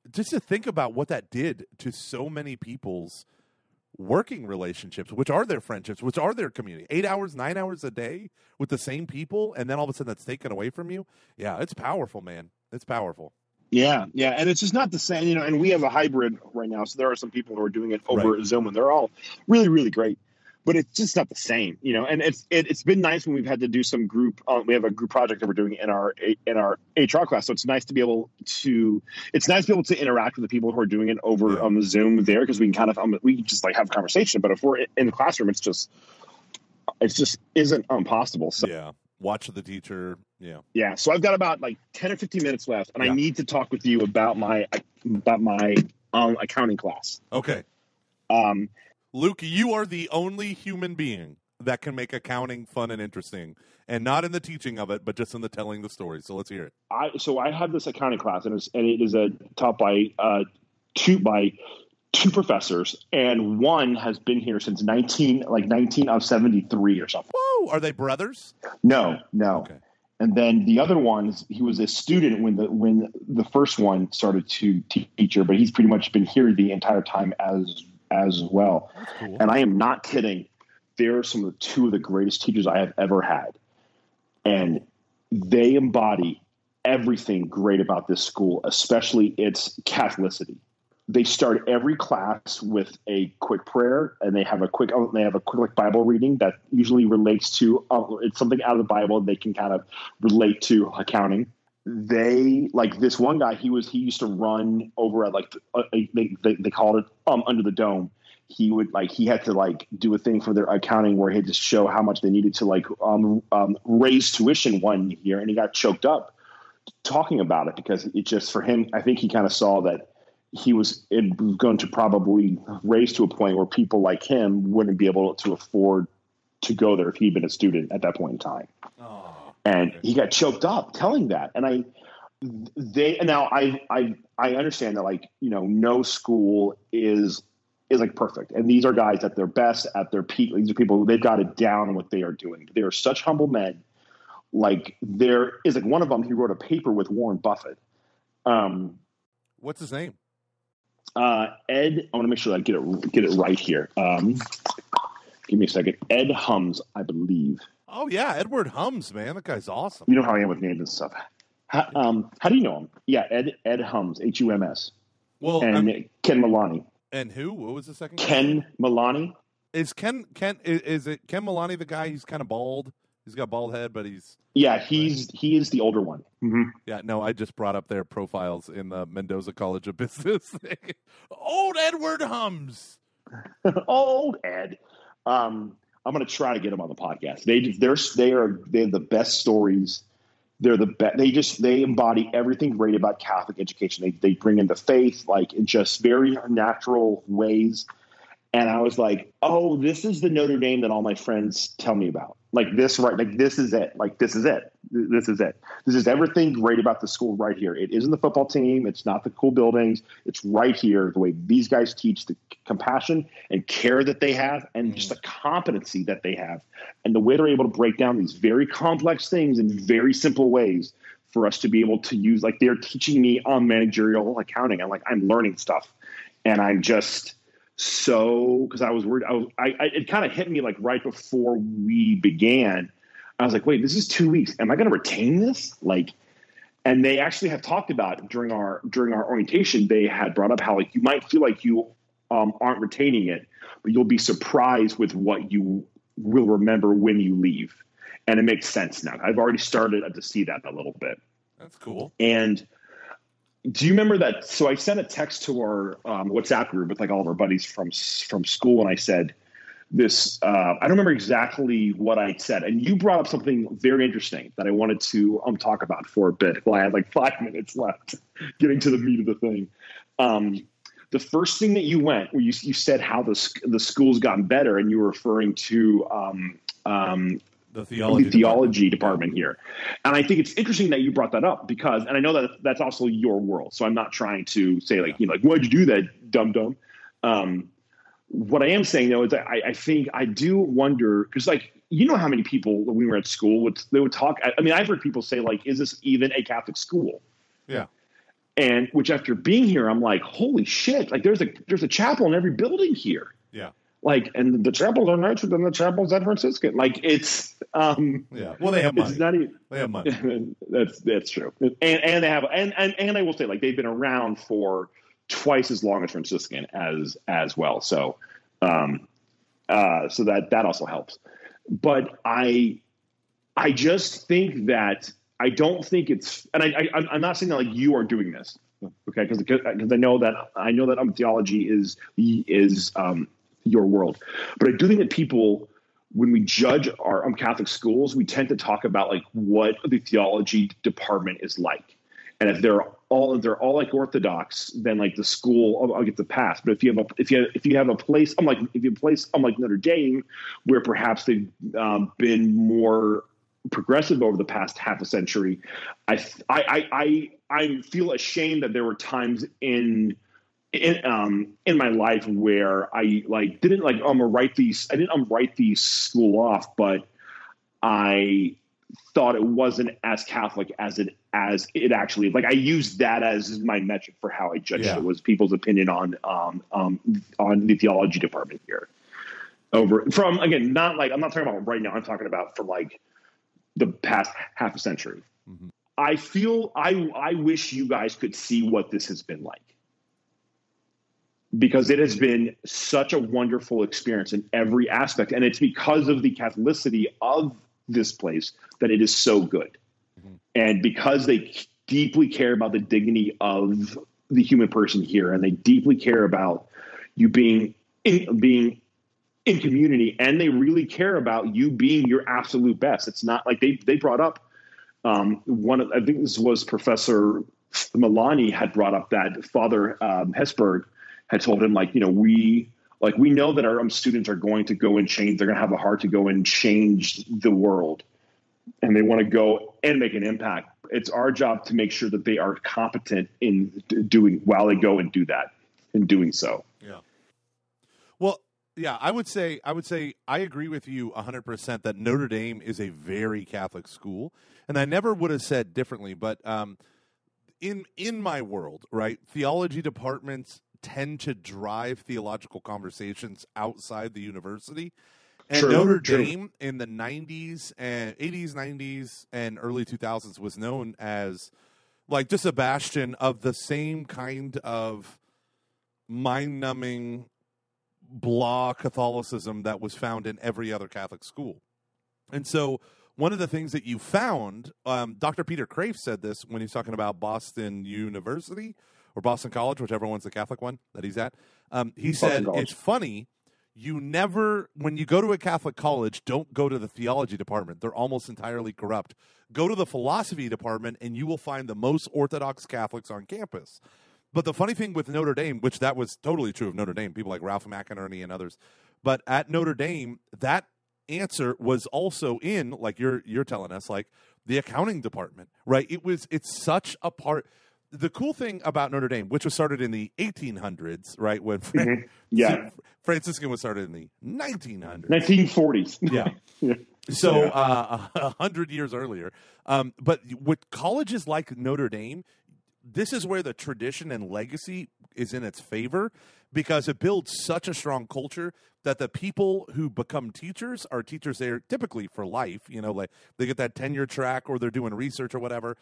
just to think about what that did to so many people's working relationships, which are their friendships, which are their community, eight hours, nine hours a day with the same people, and then all of a sudden that's taken away from you. Yeah, it's powerful, man. It's powerful. Yeah, yeah, and it's just not the same, you know. And we have a hybrid right now, so there are some people who are doing it over Zoom, and they're all really, really great. But it's just not the same, you know. And it's it, it's been nice when we've had to do some group. Uh, we have a group project that we're doing in our in our HR class, so it's nice to be able to. It's nice to be able to interact with the people who are doing it over Yeah. on Zoom there because we can kind of um, we just like have a conversation. But if we're in the classroom, it's just it's just isn't um, possible. So Yeah. Watch the teacher. Yeah. Yeah. So I've got about like ten or fifteen minutes left, and Yeah. I need to talk with you about my about my um, accounting class. Okay. Um, Luke, you are the only human being that can make accounting fun and interesting, and not in the teaching of it, but just in the telling the story. So let's hear it. I so I have this accounting class, and it's, and it is a taught by uh, two by two professors, and one has been here since nineteen like nineteen of seventy three or something. Whoa, are they brothers? No, no. Okay. And then the other one, he was a student when the when the first one started to teach here, but he's pretty much been here the entire time as as well. Cool. And I am not kidding. They're some of the two of the greatest teachers I have ever had. And they embody everything great about this school, especially its Catholicity. They start every class with a quick prayer, and they have a quick they have a quick like, Bible reading that usually relates to uh, it's something out of the Bible they can kind of relate to accounting. They like this one guy. He was he used to run over at like uh, they, they they called it um under the dome he would like he had to like do a thing for their accounting where he had to show how much they needed to like um, um, raise tuition one year and he got choked up talking about it because it just for him i think he kind of saw that he was going to probably raise to a point where people like him wouldn't be able to afford to go there if he'd been a student at that point in time. Oh, and he got choked up telling that. And i they now i i i understand that like you know no school is is like perfect. And these are guys at their best at their peak. These are people who they've got it down what they are doing. They are such humble men. Like there is like one of them he wrote a paper with warren buffett. Um what's his name? Uh ed i want to make sure that i get it get it right here um give me a second ed hums i believe Oh yeah, Edward Hums, man. That guy's awesome. You know how I am with names and stuff. How, um, how do you know him? Yeah, Ed Ed Hums, H U M S, Well, and I'm- Ken Milani. and who? What was the second? guy? Ken Milani. is Ken Ken is, is it Ken Milani the guy? He's kind of bald. He's got bald head, but he's Yeah, he's he is the older one. yeah. No, I just brought up their profiles in the Mendoza College of Business. Old Edward Hums. Old Ed. Um, I'm going to try to get him on the podcast. They they're they are they have the best stories. They're the best. They just they embody everything great about Catholic education. They they bring in the faith like in just very natural ways. And I was like, oh, this is the Notre Dame that all my friends tell me about. Like this, right? Like this is it. Like this is it. This is it. This is everything great about the school right here. It isn't the football team. It's not the cool buildings. It's right here. The way these guys teach, the compassion and care that they have, and just the competency that they have, and the way they're able to break down these very complex things in very simple ways for us to be able to use. Like they're teaching me on managerial accounting. I'm like I'm learning stuff, and I'm just so because I was worried. I was, I, I it kind of hit me like right before we began. I was like, wait, this is two weeks. Am I going to retain this? Like, and they actually have talked about during our during our orientation. They had brought up how like you might feel like you um, aren't retaining it, but you'll be surprised with what you will remember when you leave. And it makes sense now. I've already started to see that a little bit. That's cool. And do you remember that? So I sent a text to our um, WhatsApp group with like all of our buddies from from school, and I said this. Uh, I don't remember exactly what I said, and you brought up something very interesting that I wanted to um, talk about for a bit. Well, I had like five minutes left, getting to the meat of the thing. Um, the first thing that you went, where you you said how the the school's gotten better, and you were referring to um, um, The theology. the theology department here. And I think it's interesting that you brought that up because, and I know that that's also your world. So I'm not trying to say like, you know, like, why'd you do that, dumb dumb? Um, what I am saying though is I, I think I do wonder because like you know how many people when we were at school would they would talk. I, I mean, I've heard people say like, "Is this even a Catholic school?" Yeah. And which after being here, I'm like, "Holy shit!" Like there's a there's a chapel in every building here Yeah. Like and the chapels are nicer than the chapels at Franciscan. Like it's um Yeah. Well, they have money. it's not even They have money. that's that's true. And and they have and, and and I will say like they've been around for twice as long as Franciscan as as well. So um uh so that that also helps. But I I just think that I don't think it's and I, I I'm- I'm not saying that like you are doing this. Okay, because because I know that I know that um, theology is is um, your world, but I do think that people when we judge our um, Catholic schools, we tend to talk about like what the theology department is like, and if they're all if they're all like Orthodox, then like the school I'll, I'll get the pass. But if you have a if you have, if you have a place, I'm like if you have a place, I'm like Notre Dame, where perhaps they've um, been more progressive over the past half a century. I I I I feel ashamed that there were times in in um in my life where I like didn't like um write these I didn't um write these school off, but I thought it wasn't as Catholic as it as it actually like I used that as my metric for how I judged Yeah. it was people's opinion on um um on the theology department here. Over from again, not like I'm not talking about right now, I'm talking about from like the past half a century. Mhm. I feel I I wish you guys could see what this has been like. Because it has been such a wonderful experience in every aspect. And it's because of the Catholicity of this place that it is so good. Mhm. And because they deeply care about the dignity of the human person here and they deeply care about you being in, being in community and they really care about you being your absolute best. It's not like they they brought up um, one of I think this was Professor Milani had brought up that Father um, Hesburgh had told him like you know we like we know that our um, students are going to go and change they're going to have a heart to go and change the world and they want to go and make an impact it's our job to make sure that they are competent in doing while they go and do that in doing so Yeah. Well, yeah, I would say I would say I agree with you 100% that Notre Dame is a very Catholic school, and I never would have said differently, but um in in my world, right? Theology departments tend to drive theological conversations outside the university. And True, Notre true. Dame in the 90s and 80s, 90s and early 2000s was known as like just a bastion of the same kind of mind-numbing blah Catholicism that was found in every other Catholic school. And so one of the things that you found, um, Dr. Peter Kreeft said this when he's talking about Boston University or Boston College, whichever one's the Catholic one that he's at. Um, he Boston said College. it's funny. You never, when you go to a Catholic college, don't go to the theology department. They're almost entirely corrupt. Go to the philosophy department, and you will find the most Orthodox Catholics on campus. But the funny thing with Notre Dame, which that was totally true of Notre Dame, people like Ralph McInerny and others, but at Notre Dame, that answer was also in, like you're you're telling us, like the accounting department, right? It was it's such a part. The cool thing about Notre Dame, which was started in the 1800s, right, when Fran- Mhm. Yeah. Franciscan was started in the 1900s, 1940s yeah. Yeah. So uh, a hundred years earlier, um, but with colleges like Notre Dame, this is where the tradition and legacy is in its favor because it builds such a strong culture that the people who become teachers are teachers there typically for life. You know, like they get that tenure track or they're doing research or whatever.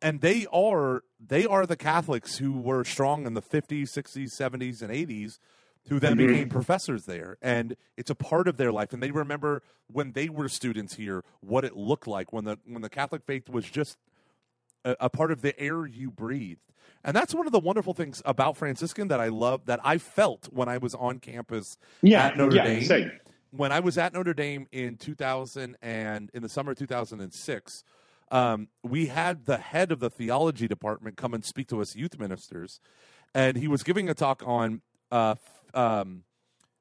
And they are they are the Catholics who were strong in the 50s, 60s, 70s, and 80s who then Mhm. became professors there. And it's a part of their life. And they remember when they were students here what it looked like when the when the Catholic faith was just a, a part of the air you breathed. And that's one of the wonderful things about Franciscan that I love that I felt when I was on campus yeah at Notre yeah Dame. same. when I was at Notre Dame in 2000 and in the summer of 2006, um, we had the head of the theology department come and speak to us youth ministers, and he was giving a talk on uh, um,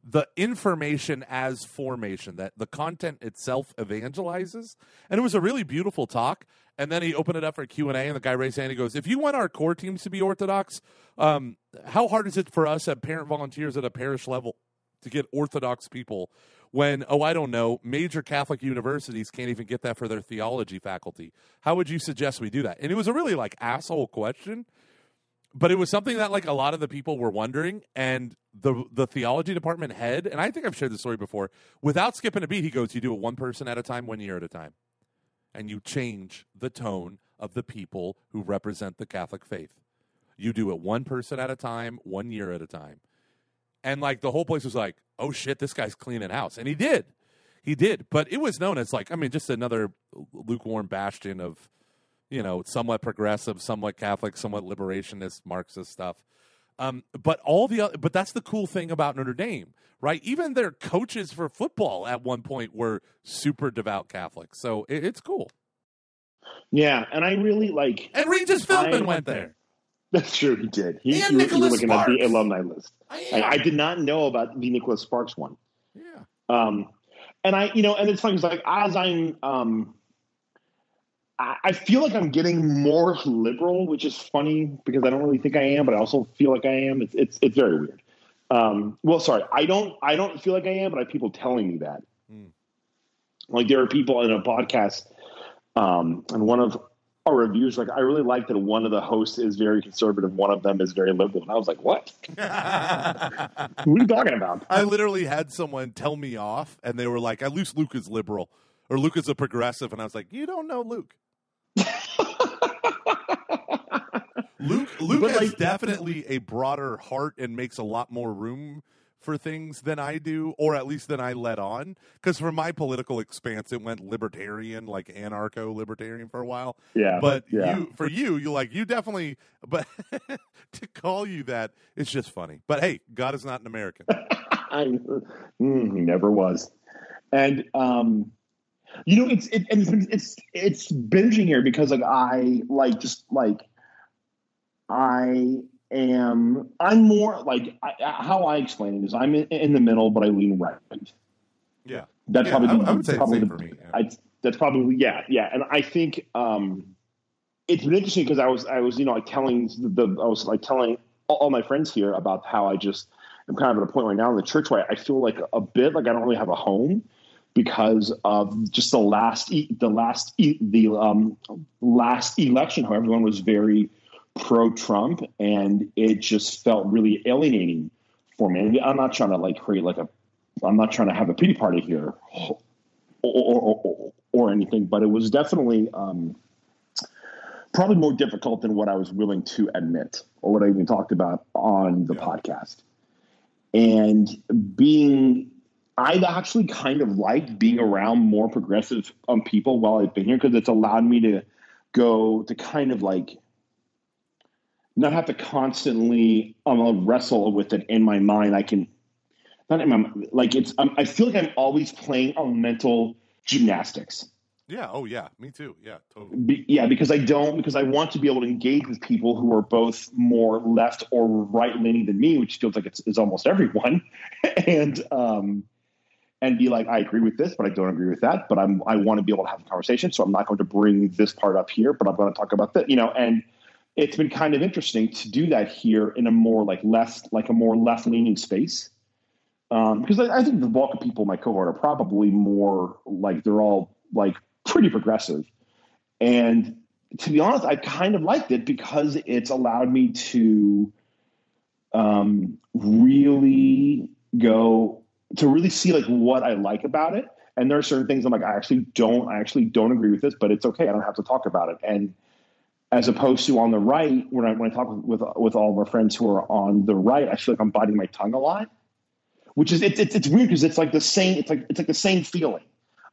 the information as formation that the content itself evangelizes, and it was a really beautiful talk. And then he opened it up for Q and A, and the guy raised his hand. He goes, "If you want our core teams to be Orthodox, um, how hard is it for us at parent volunteers at a parish level to get Orthodox people when, oh, I don't know, major Catholic universities can't even get that for their theology faculty? How would you suggest we do that? And it was a really like asshole question, but it was something that like a lot of the people were wondering. And the the theology department head, and I think I've shared this story before, without skipping a beat, he goes, "You do it one person at a time, one year at a time, and you change the tone of the people who represent the Catholic faith." You do it one person at a time, one year at a time. And like the whole place was like, oh shit, this guy's cleaning house. And he did. He did. But it was known as like, I mean, just another lukewarm bastion of, you know, somewhat progressive, somewhat Catholic, somewhat liberationist, Marxist stuff. Um, but all the other, but that's the cool thing about Notre Dame, right? Even their coaches for football at one point were super devout Catholics, so it, it's cool. Yeah, and I really like. And Regis Philbin went there. That's true. He did. He, And you, were- you were Nicholas looking at the alumni list. I, I did not know about the Nicholas Sparks one. yeah. Um, and I, you know, and it's funny because like as I'm, um, I, I feel like I'm getting more liberal, which is funny because I don't really think I am, but I also feel like I am. It's it's it's very weird. Um, well, sorry, I don't I don't feel like I am, but I have people telling me that. Hmm. Like there are people in a podcast, um, and one of our reviews like I really like that one of the hosts is very conservative, one of them is very liberal, and I was like, what? What are you talking about? I literally had someone tell me off, and they were like, "At least Luke is liberal, or Luke is a progressive," and I was like, "You don't know Luke." Luke Luke But, has like- definitely a broader heart and makes a lot more room for things than I do, or at least than I let on. Because for my political expanse, it went libertarian, like anarcho libertarian for a while. Yeah, But yeah. you, for you, you like you definitely. But to call you that, it's just funny. But hey, God is not an American. I mm, he never was. And um, you know, it's it, and it's it's it's binging here because like I like just like I am I'm more like I, how I explain it is I'm in, in the middle, but I lean right. Yeah. That's Yeah, probably I, the- I would say probably the- for me. yeah. I, that's probably yeah, yeah, and I think um, it's been interesting because I was I was you know like telling the, I was like telling all, all my friends here about how I just I'm kind of at a point right now in the church where I feel like a bit like I don't really have a home because of just the last the last the um, last election how everyone was very pro Trump and it just felt really alienating for me. I'm not trying to like create like a I'm not trying to have a pity party here or, or, or, or anything, but it was definitely um, probably more difficult than what I was willing to admit or what I even talked about on the Yeah. podcast. And being, I've actually kind of liked being around more progressive um, people while I've been here because it's allowed me to go to kind of like not have to constantly um, wrestle with it in my mind. I can not in my like it's. Um, I feel like I'm always playing on mental gymnastics. Yeah. Oh, yeah. Me too. Yeah. Totally. Be, yeah, because I don't because I want to be able to engage with people who are both more left or right leaning than me, which feels like it's, it's almost everyone, and um, and be like, I agree with this, but I don't agree with that. But I'm I want to be able to have a conversation, so I'm not going to bring this part up here, but I'm going to talk about that, you know. And it's been kind of interesting to do that here in a more like less like a more left leaning space. Um, because I, I think the bulk of people in my cohort are probably more like they're all like pretty progressive. And to be honest, I kind of liked it because it's allowed me to um, really go to really see like what I like about it. And there are certain things I'm like, I actually don't, I actually don't agree with this, but it's okay. I don't have to talk about it. And as opposed to on the right, when I when I talk with with all of our friends who are on the right, I feel like I'm biting my tongue a lot, which is it's it's, it's weird because it's like the same it's like it's like the same feeling.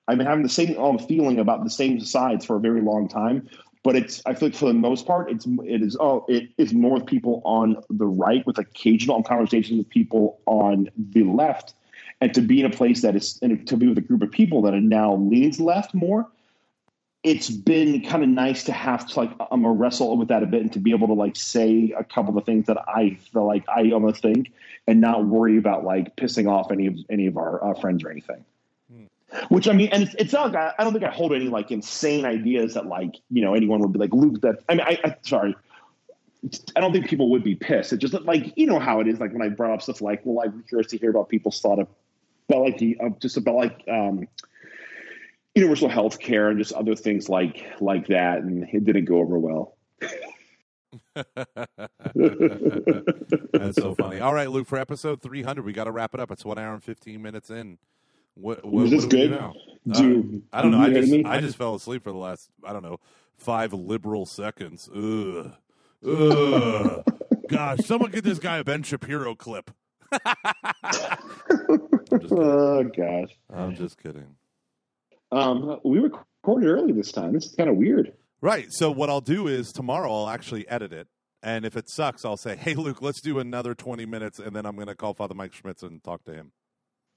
I've been having the same um, feeling about the same sides for a very long time, but it's I feel like for the most part it's it is oh it is more with people on the right with occasional conversations with people on the left, and to be in a place that is and to be with a group of people that are now leans left more it's been kind of nice to have to like I'm a wrestle with that a bit and to be able to like say a couple of things that I feel like I almost think and not worry about like pissing off any of any of our uh, friends or anything. Which I mean, and it's, it's not like I, I don't think I hold any like insane ideas that like you know anyone would be like Luke. That I mean, I, I sorry, I don't think people would be pissed. It's just like you know how it is. Like when I brought up stuff like, well, I'm curious to hear about people's thought of about like the uh, just about like um, universal health care and just other things like like that and it didn't go over well That's so funny. All right, Luke, for episode 300, we got to wrap it up. It's one hour and 15 minutes in. What, what, Was this what do do good? now? Do- Uh, I don't know. I just, me? I just fell asleep for the last, I don't know, five liberal seconds. Ugh. Ugh. Gosh, someone get this guy a Ben Shapiro clip. I'm just kidding. oh gosh I'm just kidding. Um we recorded early this time this is kind of weird Right. So what I'll do is tomorrow I'll actually edit it and if it sucks, I'll say, "Hey, Luke, let's do another twenty minutes," and then I'm going to call Father Mike Schmitz and talk to him.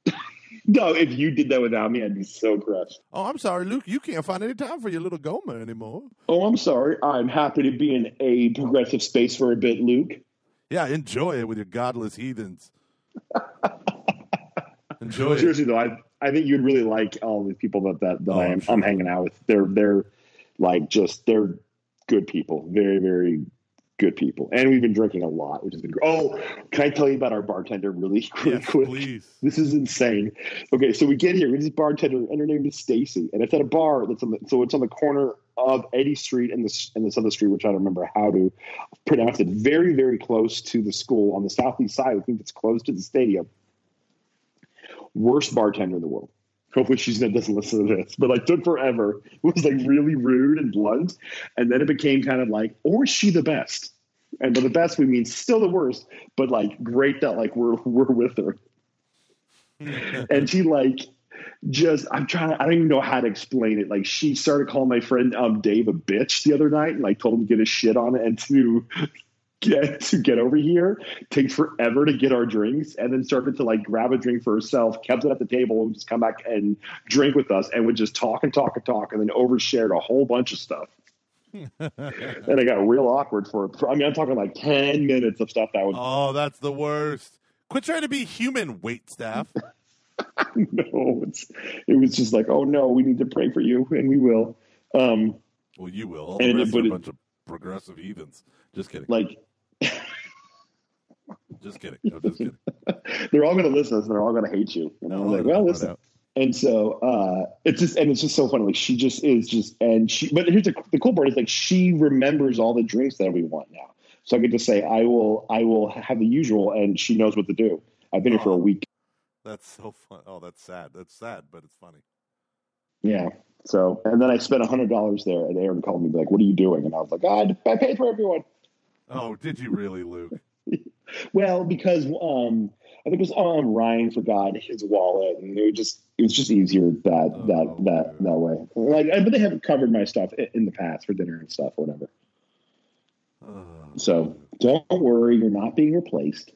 No, if you did that without me, I'd be so crushed. Oh, I'm sorry, Luke. You can't find any time for your little Gomer anymore. Oh, I'm sorry. I'm happy to be in a progressive space for a bit, Luke. Yeah, enjoy it with your godless heathens. enjoy it. Seriously though, I I think you'd really like all these people that that, that Oh, I I'm am sure. I'm hanging out with. They're they're like just they're good people, very very good people, and we've been drinking a lot, which has been great. Oh, can I tell you about our bartender really, really Yes, quick? please. This is insane. Okay, so we get here. We this bartender, and her name is Stacy, and it's at a bar that's on the, so it's on the corner of Eddy Street and this and this other street, which I don't remember how to pronounce it. Very, very close to the school on the southeast side. I think it's close to the stadium. Worst bartender in the world. Hopefully she doesn't listen to this, but like took forever. It was like really rude and blunt, and then it became kind of like, or is she the best? And by the best we mean still the worst, but like great that like we're we're with her and she like just I'm trying to I don't even know how to explain it. Like she started calling my friend um Dave a bitch the other night and like told him to get his shit on it and to get to get over here. Takes forever to get our drinks and then started to like grab a drink for herself, kept it at the table and just come back and drink with us and would just talk and talk and talk and then overshared a whole bunch of stuff. and it got real awkward for I mean I'm talking like 10 minutes of stuff that was Oh, that's the worst. Quit trying to be human, wait staff. no, it's it was just like, oh no, we need to pray for you, and we will. Um, Well, you will. All And it- but a it- bunch of progressive heathens. Just kidding. like Just kidding. No, just kidding. they're all going to listen, and they're all going to hate you. And I'm No, like, well, listen. And so uh, it's just and it's just so funny. Like she just is just and she. But here's the, the cool part is like she remembers all the drinks that we want now. So I get to say I will I will have the usual, and she knows what to do. I've been here for a Oh. week. That's so fun. Oh, that's sad. That's sad, but it's funny. Yeah. So and then I spent a hundred dollars there, and Aaron called me like, "What are you doing?" And I was like, "God, I paid for everyone." Oh, did you really, Luke? Well, because um, I think it was um, Ryan forgot his wallet, and it was just it was just easier that Oh, that that yeah. that way. Like, but they haven't covered my stuff in the past for dinner and stuff or whatever. Oh, So don't worry, you're not being replaced.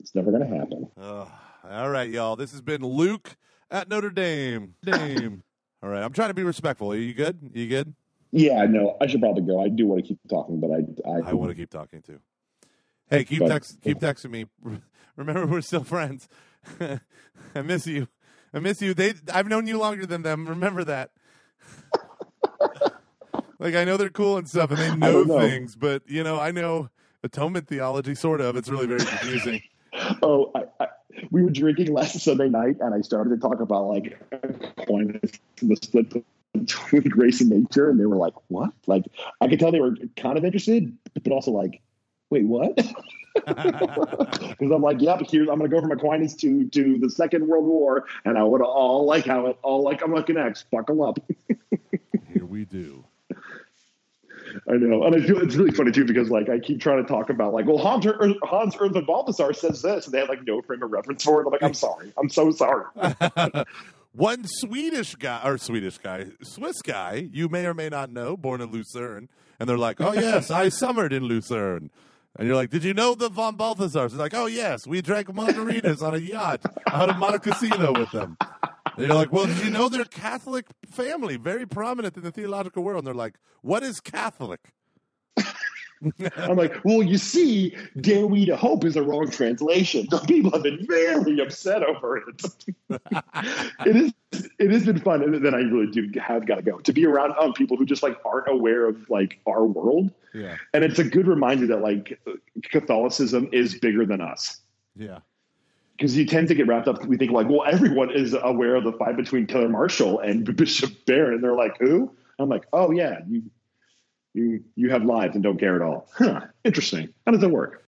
It's never going to happen. Oh, all right, y'all. This has been Luke at Notre Dame. Dame. All right, I'm trying to be respectful. Are you good? you good? Yeah, no, I should probably go. I do want to keep talking, but I I, I want to keep talking too. Hey, keep But- text, keep texting me. Remember, we're still friends. I miss you. I miss you. They, I've known you longer than them. Remember that. like I know they're cool and stuff, and they know, know. things, but you know, I know atonement theology, sort of. It's really very confusing. Oh, I, I, we were drinking last Sunday night, and I started to talk about like coin in the split between grace and nature, and they were like, "What?" Like I could tell they were kind of interested, but also like, "Wait, what?" Because I'm like, "Yeah, but here's I'm going to go from Aquinas to to the Second World War, and I would all like how it all like I'm like an X. Buckle up." Here we do. I know, and I feel it's really funny too because like I keep trying to talk about like, well, Hans Hans Urs Balthasar says this, and they have like no frame of reference for it. I'm like, I'm sorry, I'm so sorry. One Swedish guy or Swedish guy, Swiss guy, you may or may not know, born in Lucerne, and they're like, "Oh yes, I summered in Lucerne," and you're like, "Did you know the von Balthasars?" They're like, "Oh yes, we drank margaritas on a yacht out of Monte Montecasino with them." And you're like, "Well, did you know they're Catholic family, very prominent in the theological world?" And they're like, "What is Catholic?" I'm like, well, you see, Dare We to Hope is a wrong translation. The people have been very upset over it. it is. It has been fun, and then I really do have got to go to be around um, people who just like aren't aware of like our world, Yeah, and it's a good reminder that like Catholicism is bigger than us. yeah. because you tend to get wrapped up. We think like, well, everyone is aware of the fight between Taylor Marshall and Bishop Barron, they're like, who? I'm like, oh yeah, you, you, you have lives and don't care at all. Huh? Interesting. How does it work?